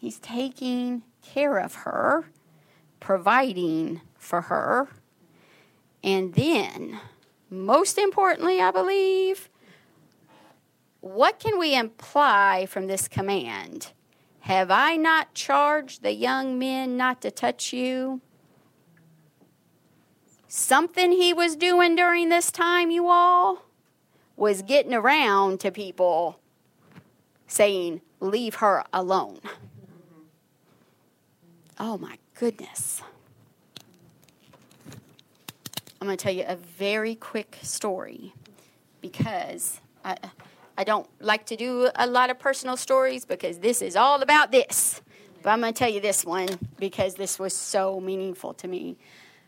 S1: He's taking care of her, providing for her. And then, most importantly, I believe, what can we imply from this command? Have I not charged the young men not to touch you? something he was doing during this time, you all, was getting around to people saying, Leave her alone. Mm-hmm. Oh my goodness. I'm going to tell you a very quick story because I, I don't like to do a lot of personal stories because this is all about this. But I'm going to tell you this one because this was so meaningful to me.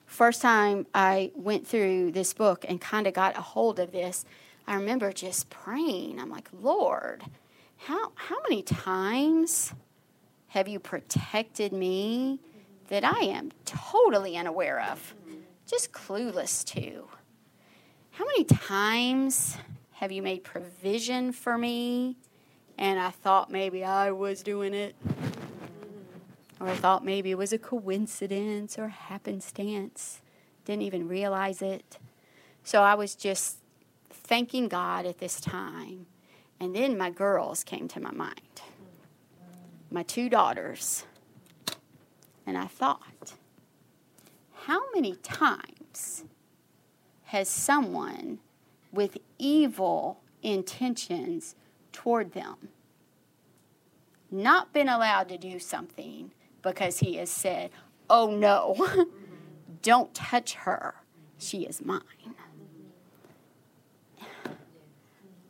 S1: First time I went through this book and kind of got a hold of this, I remember just praying. I'm like, Lord, how, how many times have you protected me that I am totally unaware of? Just clueless to. How many times have you made provision for me and I thought maybe I was doing it? Or I thought maybe it was a coincidence or happenstance. Didn't even realize it. So I was just thanking God at this time. And then my girls came to my mind my two daughters. And I thought, how many times has someone with evil intentions toward them not been allowed to do something because he has said, Oh no, (laughs) don't touch her, she is mine.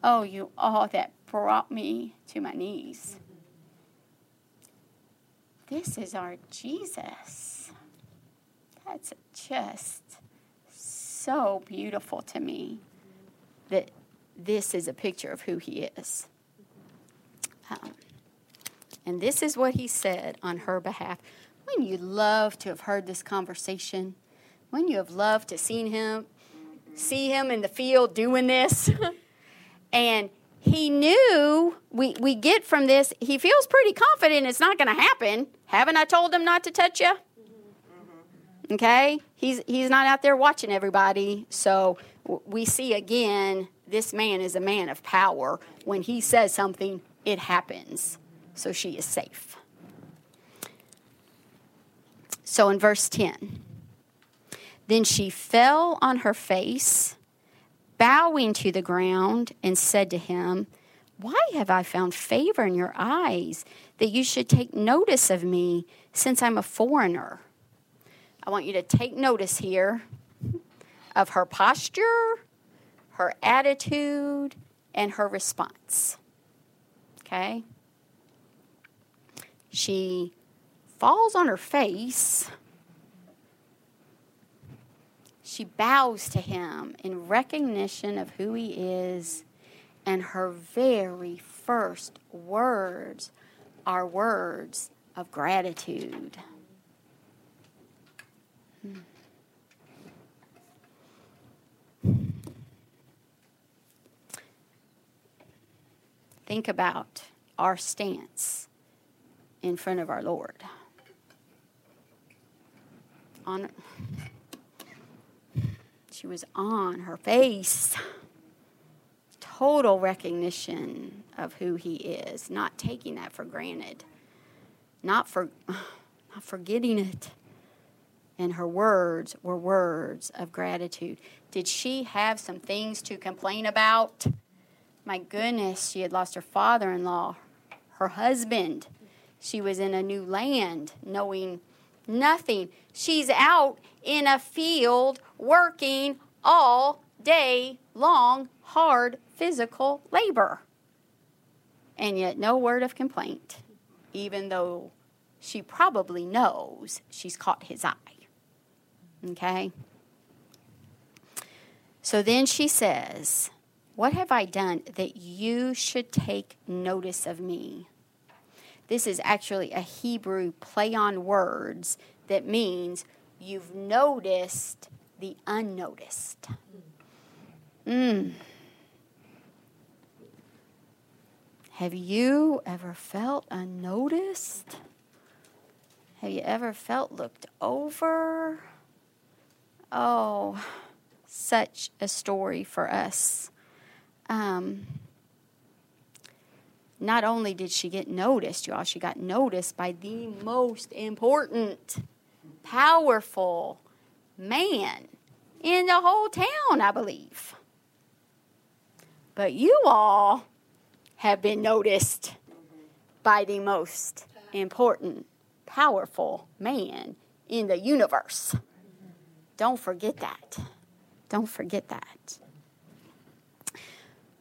S1: Oh, you all that brought me to my knees. This is our Jesus. That's just so beautiful to me that this is a picture of who he is. Um, and this is what he said on her behalf. When you love to have heard this conversation, when you have loved to seen him, see him in the field doing this, (laughs) and he knew we, we get from this, he feels pretty confident it's not going to happen. Haven't I told him not to touch you? Okay? He's, he's not out there watching everybody. So we see again, this man is a man of power. When he says something, it happens. So she is safe. So in verse 10, then she fell on her face, bowing to the ground, and said to him, Why have I found favor in your eyes that you should take notice of me since I'm a foreigner? I want you to take notice here of her posture, her attitude, and her response. Okay? She falls on her face. She bows to him in recognition of who he is, and her very first words are words of gratitude. Hmm. Think about our stance in front of our Lord. On she was on her face. Total recognition of who he is, not taking that for granted, not for (sighs) not forgetting it. And her words were words of gratitude. Did she have some things to complain about? My goodness, she had lost her father in law, her husband, she was in a new land, knowing nothing. She's out in a field working all day long, hard physical labor. And yet, no word of complaint, even though she probably knows she's caught his eye. Okay? So then she says, What have I done that you should take notice of me? This is actually a Hebrew play on words that means you've noticed the unnoticed. Mm. Have you ever felt unnoticed? Have you ever felt looked over? Oh, such a story for us. Um, not only did she get noticed, y'all, she got noticed by the most important, powerful man in the whole town, I believe. But you all have been noticed by the most important, powerful man in the universe. Don't forget that. Don't forget that.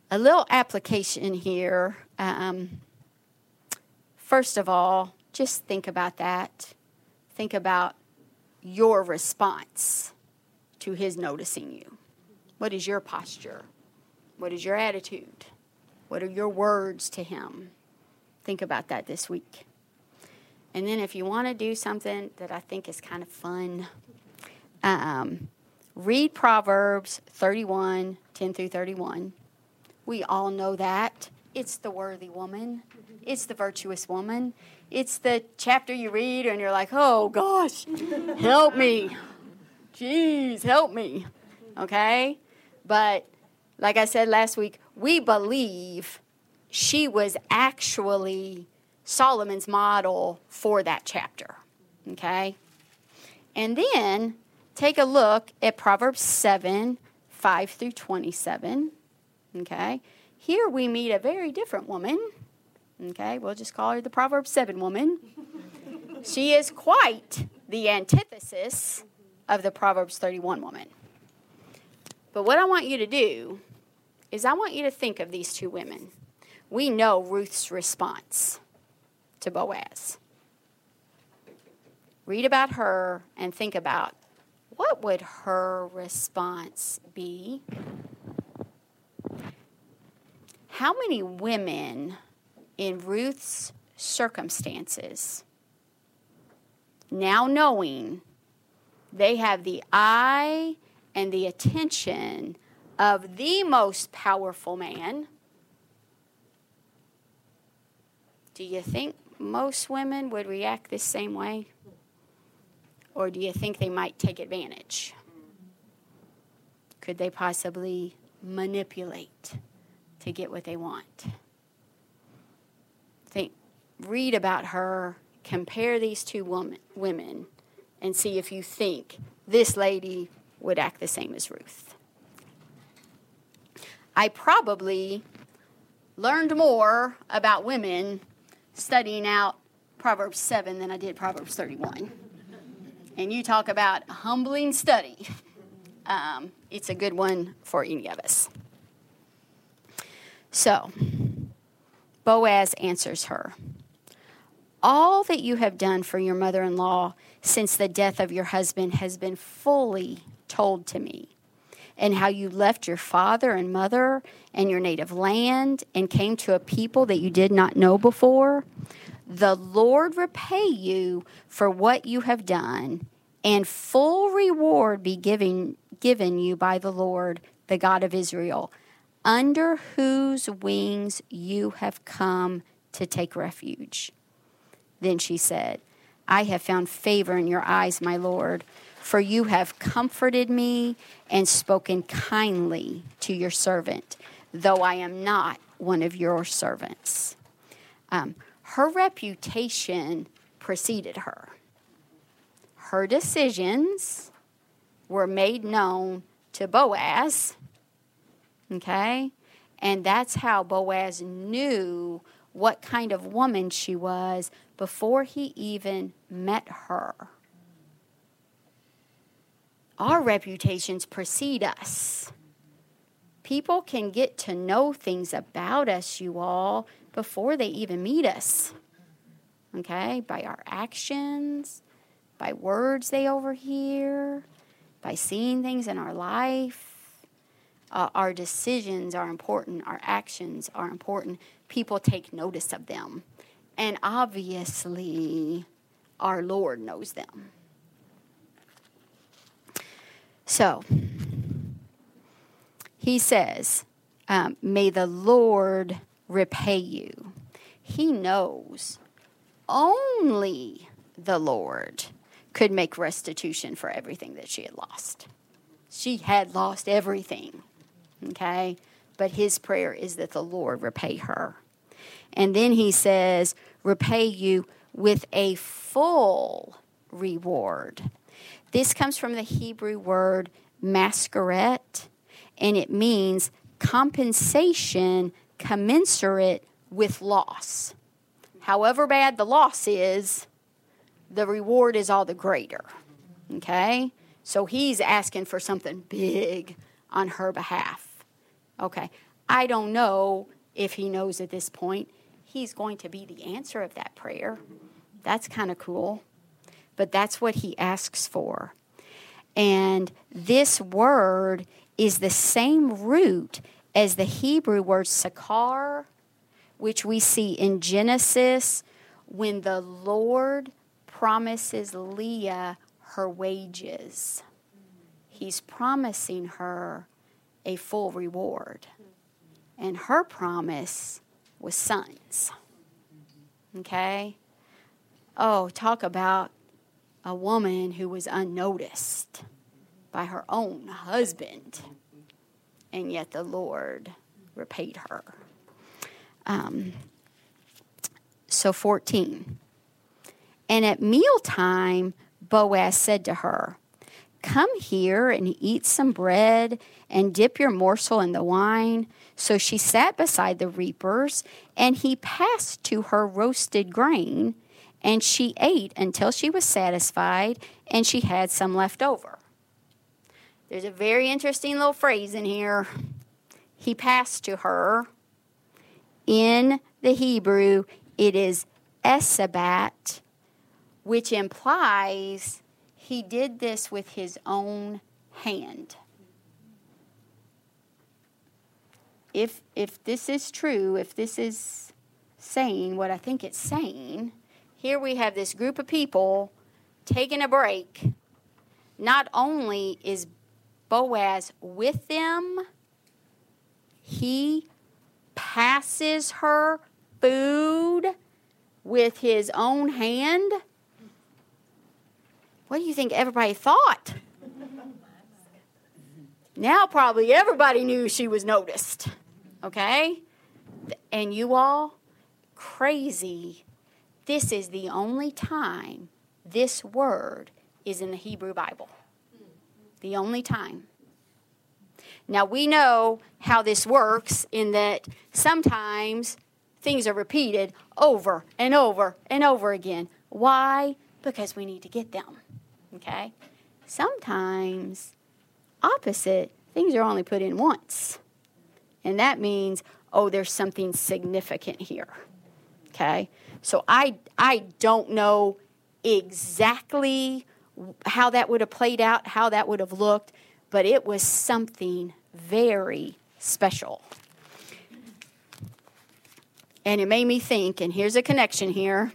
S1: A little application here. Um, first of all, just think about that. Think about your response to his noticing you. What is your posture? What is your attitude? What are your words to him? Think about that this week. And then, if you want to do something that I think is kind of fun, um, read Proverbs 31 10 through 31. We all know that. It's the worthy woman, it's the virtuous woman. It's the chapter you read and you're like, oh gosh, help me. Jeez, help me. Okay? But like I said last week, we believe she was actually Solomon's model for that chapter. Okay? And then take a look at Proverbs 7 5 through 27. Okay? Here we meet a very different woman. Okay? We'll just call her the Proverbs 7 woman. (laughs) she is quite the antithesis of the Proverbs 31 woman. But what I want you to do is I want you to think of these two women. We know Ruth's response to Boaz. Read about her and think about what would her response be? How many women in Ruth's circumstances, now knowing they have the eye and the attention of the most powerful man. Do you think most women would react the same way? Or do you think they might take advantage? Could they possibly manipulate to get what they want? Think, read about her, compare these two woman, women, and see if you think this lady would act the same as Ruth. I probably learned more about women studying out Proverbs 7 than I did Proverbs 31. And you talk about a humbling study. Um, it's a good one for any of us. So, Boaz answers her All that you have done for your mother in law since the death of your husband has been fully told to me and how you left your father and mother and your native land and came to a people that you did not know before. The Lord repay you for what you have done, and full reward be given, given you by the Lord, the God of Israel, under whose wings you have come to take refuge. Then she said, I have found favor in your eyes, my Lord for you have comforted me and spoken kindly to your servant, though I am not one of your servants. Um, her reputation preceded her. Her decisions were made known to Boaz, okay? And that's how Boaz knew what kind of woman she was before he even met her our reputations precede us. People can get to know things about us, you all, before they even meet us. Okay? By our actions, by words they overhear, by seeing things in our life. Uh, our decisions are important, our actions are important. People take notice of them. And obviously, our Lord knows them. So, he says, um, May the Lord repay you. He knows only the Lord could make restitution for everything that she had lost. She had lost everything, okay? But his prayer is that the Lord repay her. And then he says, Repay you with a full reward this comes from the Hebrew word maskoret, and it means compensation commensurate with loss. However bad the loss is, the reward is all the greater. Okay? So he's asking for something big on her behalf. Okay. I don't know if he knows at this point he's going to be the answer of that prayer. That's kind of cool. But that's what he asks for. And this word is the same root as the Hebrew word sakar, which we see in Genesis when the Lord promises Leah her wages. He's promising her a full reward. And her promise was sons. Okay? Oh, talk about a woman who was unnoticed by her own husband, and yet the Lord repaid her. Um, so, 14. And at mealtime, Boaz said to her, Come here and eat some bread and dip your morsel in the wine. So she sat beside the reapers, and he passed to her roasted grain, and she ate until she was satisfied, and she had some left over. There's a very interesting little phrase in here. He passed to her. In the Hebrew, it is esabat, which implies he did this with his own hand. If, if this is true, if this is saying what I think it's saying, here we have this group of people taking a break. Not only is Boaz with them, he passes her food with his own hand. What do you think everybody thought? Now, probably everybody knew she was noticed. Okay? And you all, crazy. This is the only time this word is in the Hebrew Bible. The only time. Now, we know how this works in that sometimes things are repeated over and over and over again. Why? Because we need to get them. Okay? Sometimes, opposite, things are only put in once. And that means, oh, there's something significant here. Okay? So I, I don't know exactly how that would have played out, how that would have looked, but it was something very special. And it made me think, and here's a connection here.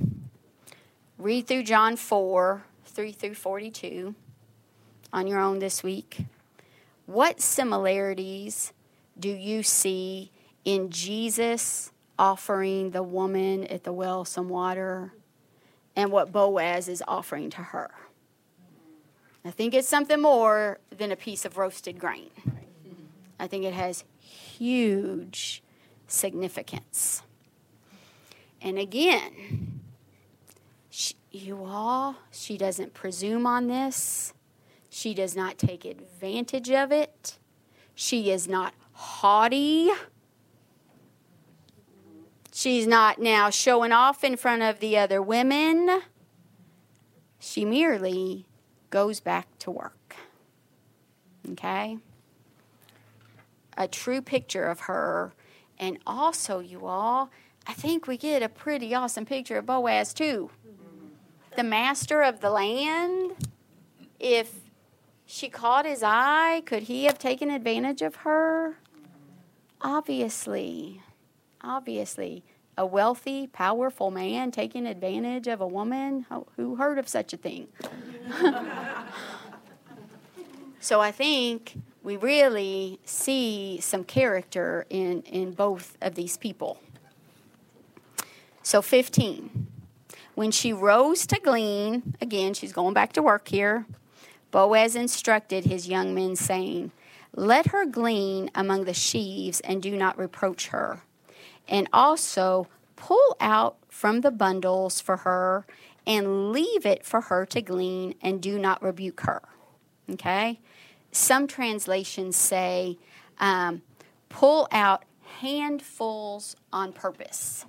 S1: Read through John 4 3 through 42 on your own this week. What similarities do you see in Jesus offering the woman at the well some water and what Boaz is offering to her? I think it's something more than a piece of roasted grain. I think it has huge significance. And again, you all, she doesn't presume on this. She does not take advantage of it. She is not haughty. She's not now showing off in front of the other women. She merely goes back to work. Okay? A true picture of her. And also, you all, I think we get a pretty awesome picture of Boaz too. The master of the land. If she caught his eye, could he have taken advantage of her? Obviously. Obviously. A wealthy, powerful man taking advantage of a woman? Who heard of such a thing? (laughs) so I think we really see some character in, in both of these people. So 15. When she rose to glean, again, she's going back to work here, Boaz instructed his young men, saying, Let her glean among the sheaves and do not reproach her. And also pull out from the bundles for her and leave it for her to glean and do not rebuke her. Okay? some translations say, um, pull out handfuls on purpose.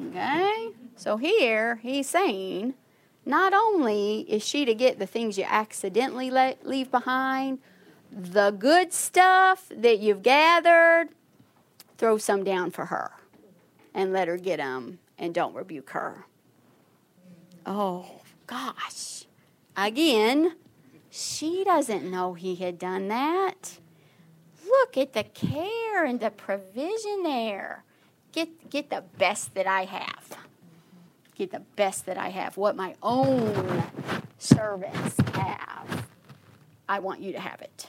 S1: Okay? So here he's saying, not only is she to get the things you accidentally let, leave behind, the good stuff that you've gathered, throw some down for her and let her get them and don't rebuke her. Oh, gosh. Again, she doesn't know he had done that. Look at the care and the provision there. Get, get the best that I have. Get the best that I have. What my own servants have. I want you to have it.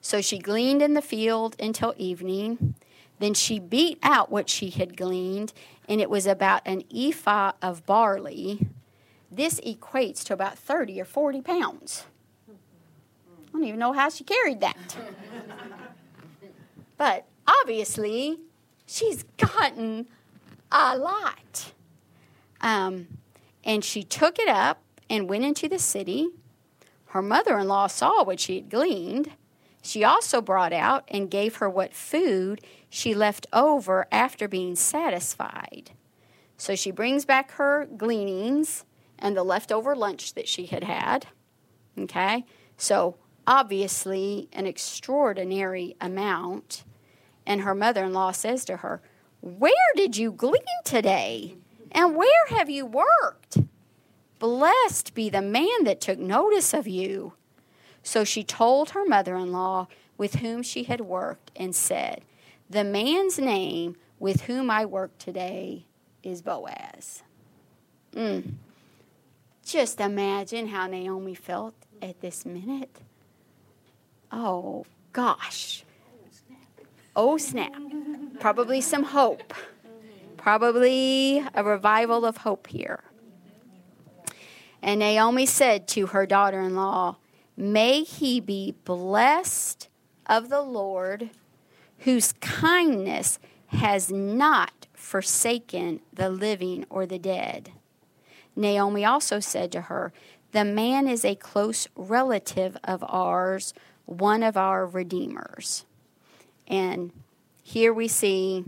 S1: So she gleaned in the field until evening. Then she beat out what she had gleaned, and it was about an ephah of barley. This equates to about 30 or 40 pounds. I don't even know how she carried that. (laughs) but obviously, she's gotten a lot. Um, and she took it up and went into the city. Her mother in law saw what she had gleaned. She also brought out and gave her what food she left over after being satisfied. So she brings back her gleanings and the leftover lunch that she had had. Okay? So obviously, an extraordinary amount. And her mother in law says to her, Where did you glean today? And where have you worked? Blessed be the man that took notice of you. So she told her mother in law with whom she had worked and said, The man's name with whom I work today is Boaz. Mm. Just imagine how Naomi felt at this minute. Oh, gosh. Oh, snap. Probably some hope. Probably a revival of hope here. And Naomi said to her daughter in law, May he be blessed of the Lord, whose kindness has not forsaken the living or the dead. Naomi also said to her, The man is a close relative of ours, one of our redeemers. And here we see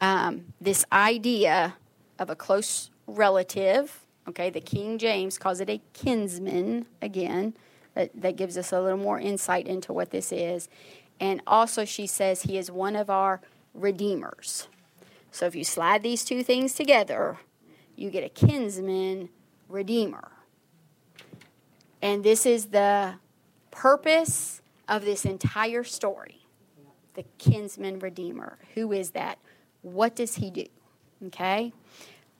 S1: um, this idea of a close relative. Okay, the King James calls it a kinsman again. That, that gives us a little more insight into what this is. And also, she says he is one of our redeemers. So if you slide these two things together, you get a kinsman redeemer. And this is the purpose of this entire story the kinsman redeemer. Who is that? What does he do? Okay?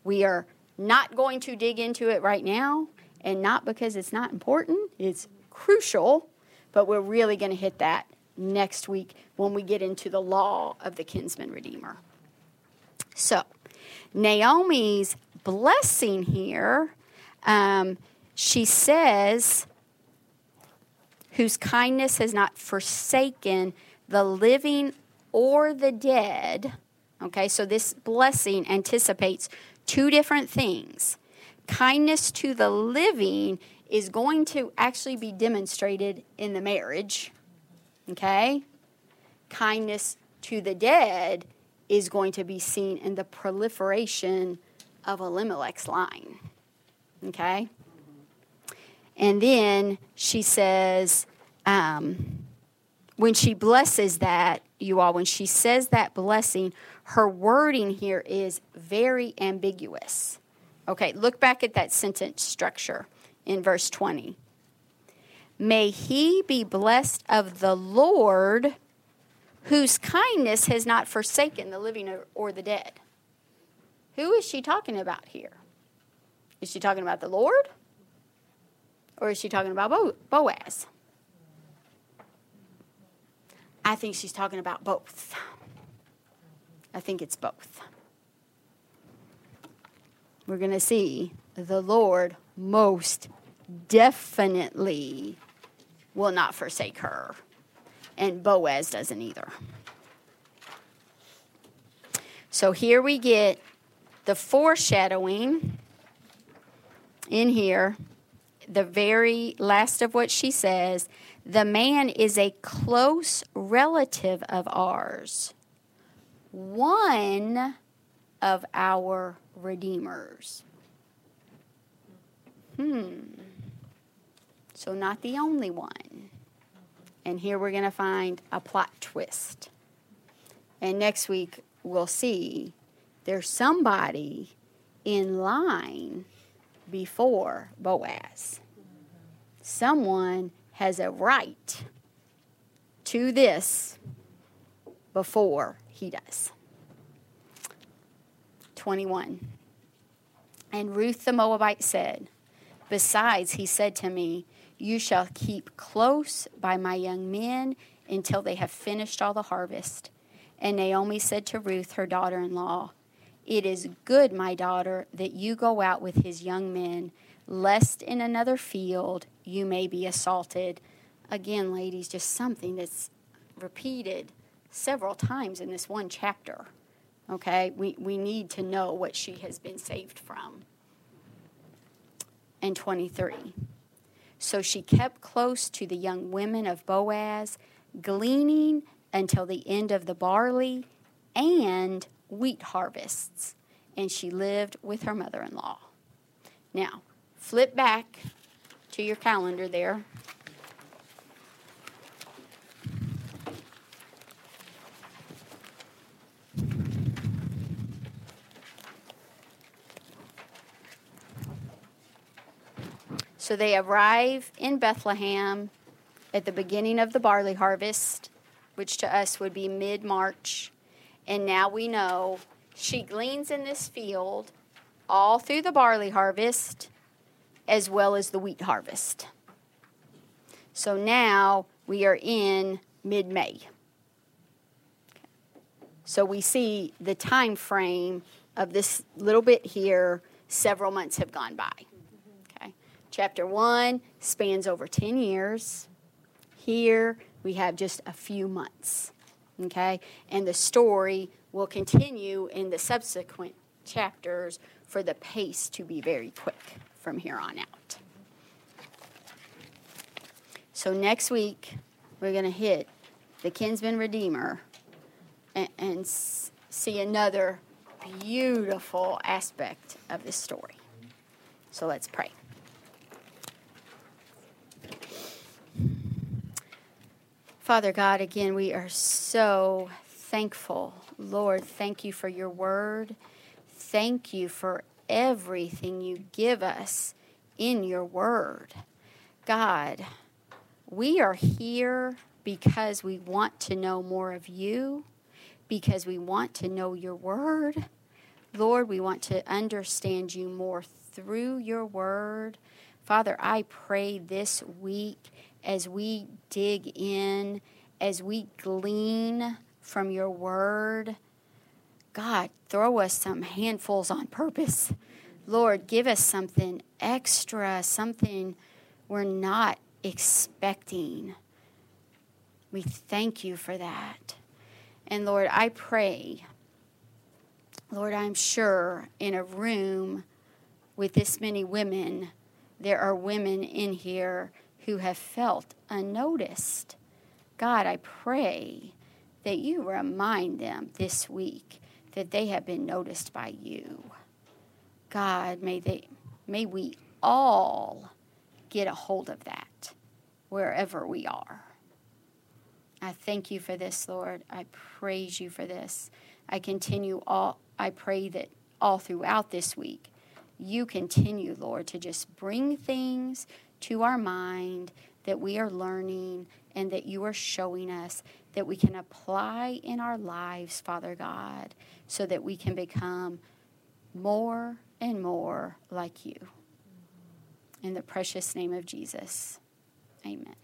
S1: We are not going to dig into it right now, and not because it's not important, it's crucial, but we're really going to hit that next week when we get into the law of the kinsman redeemer. So, Naomi's blessing here, um, she says, whose kindness has not forsaken the living or the dead. Okay, so this blessing anticipates two different things. Kindness to the living is going to actually be demonstrated in the marriage. Okay? Kindness to the dead is going to be seen in the proliferation of Elimelech's line. Okay? And then she says, um, when she blesses that, you all, when she says that blessing, her wording here is very ambiguous. Okay, look back at that sentence structure in verse 20. May he be blessed of the Lord, whose kindness has not forsaken the living or the dead. Who is she talking about here? Is she talking about the Lord? Or is she talking about Boaz? I think she's talking about both. I think it's both. We're going to see the Lord most definitely will not forsake her. And Boaz doesn't either. So here we get the foreshadowing in here the very last of what she says the man is a close relative of ours, one of our redeemers. Hmm. So, not the only one. And here we're going to find a plot twist. And next week, we'll see there's somebody in line before Boaz. Someone has a right to this before he does. 21. And Ruth the Moabite said, Besides, he said to me, You shall keep close by my young men until they have finished all the harvest. And Naomi said to Ruth, her daughter in law, It is good, my daughter, that you go out with his young men, lest in another field you may be assaulted. Again, ladies, just something that's repeated several times in this one chapter. Okay? We, we need to know what she has been saved from and 23. So she kept close to the young women of Boaz, gleaning until the end of the barley and wheat harvests, and she lived with her mother in law. Now, flip back to your calendar there. So they arrive in Bethlehem at the beginning of the barley harvest, which to us would be mid March. And now we know she gleans in this field all through the barley harvest as well as the wheat harvest. So now we are in mid May. So we see the time frame of this little bit here, several months have gone by. Chapter 1 spans over 10 years. Here we have just a few months. Okay? And the story will continue in the subsequent chapters for the pace to be very quick from here on out. So next week, we're going to hit the kinsman redeemer and, and see another beautiful aspect of this story. So let's pray. Father God, again, we are so thankful. Lord, thank you for your word. Thank you for everything you give us in your word. God, we are here because we want to know more of you, because we want to know your word. Lord, we want to understand you more through your word. Father, I pray this week as we dig in, as we glean from your word. God, throw us some handfuls on purpose. Lord, give us something extra, something we're not expecting. We thank you for that. And Lord, I pray, Lord, I'm sure in a room with this many women, there are women in here who have felt unnoticed. God, I pray that you remind them this week that they have been noticed by you. God, may they may we all get a hold of that wherever we are. I thank you for this, Lord. I praise you for this. I continue all I pray that all throughout this week you continue, Lord, to just bring things to our mind that we are learning and that you are showing us that we can apply in our lives, Father God, so that we can become more and more like you. In the precious name of Jesus, amen.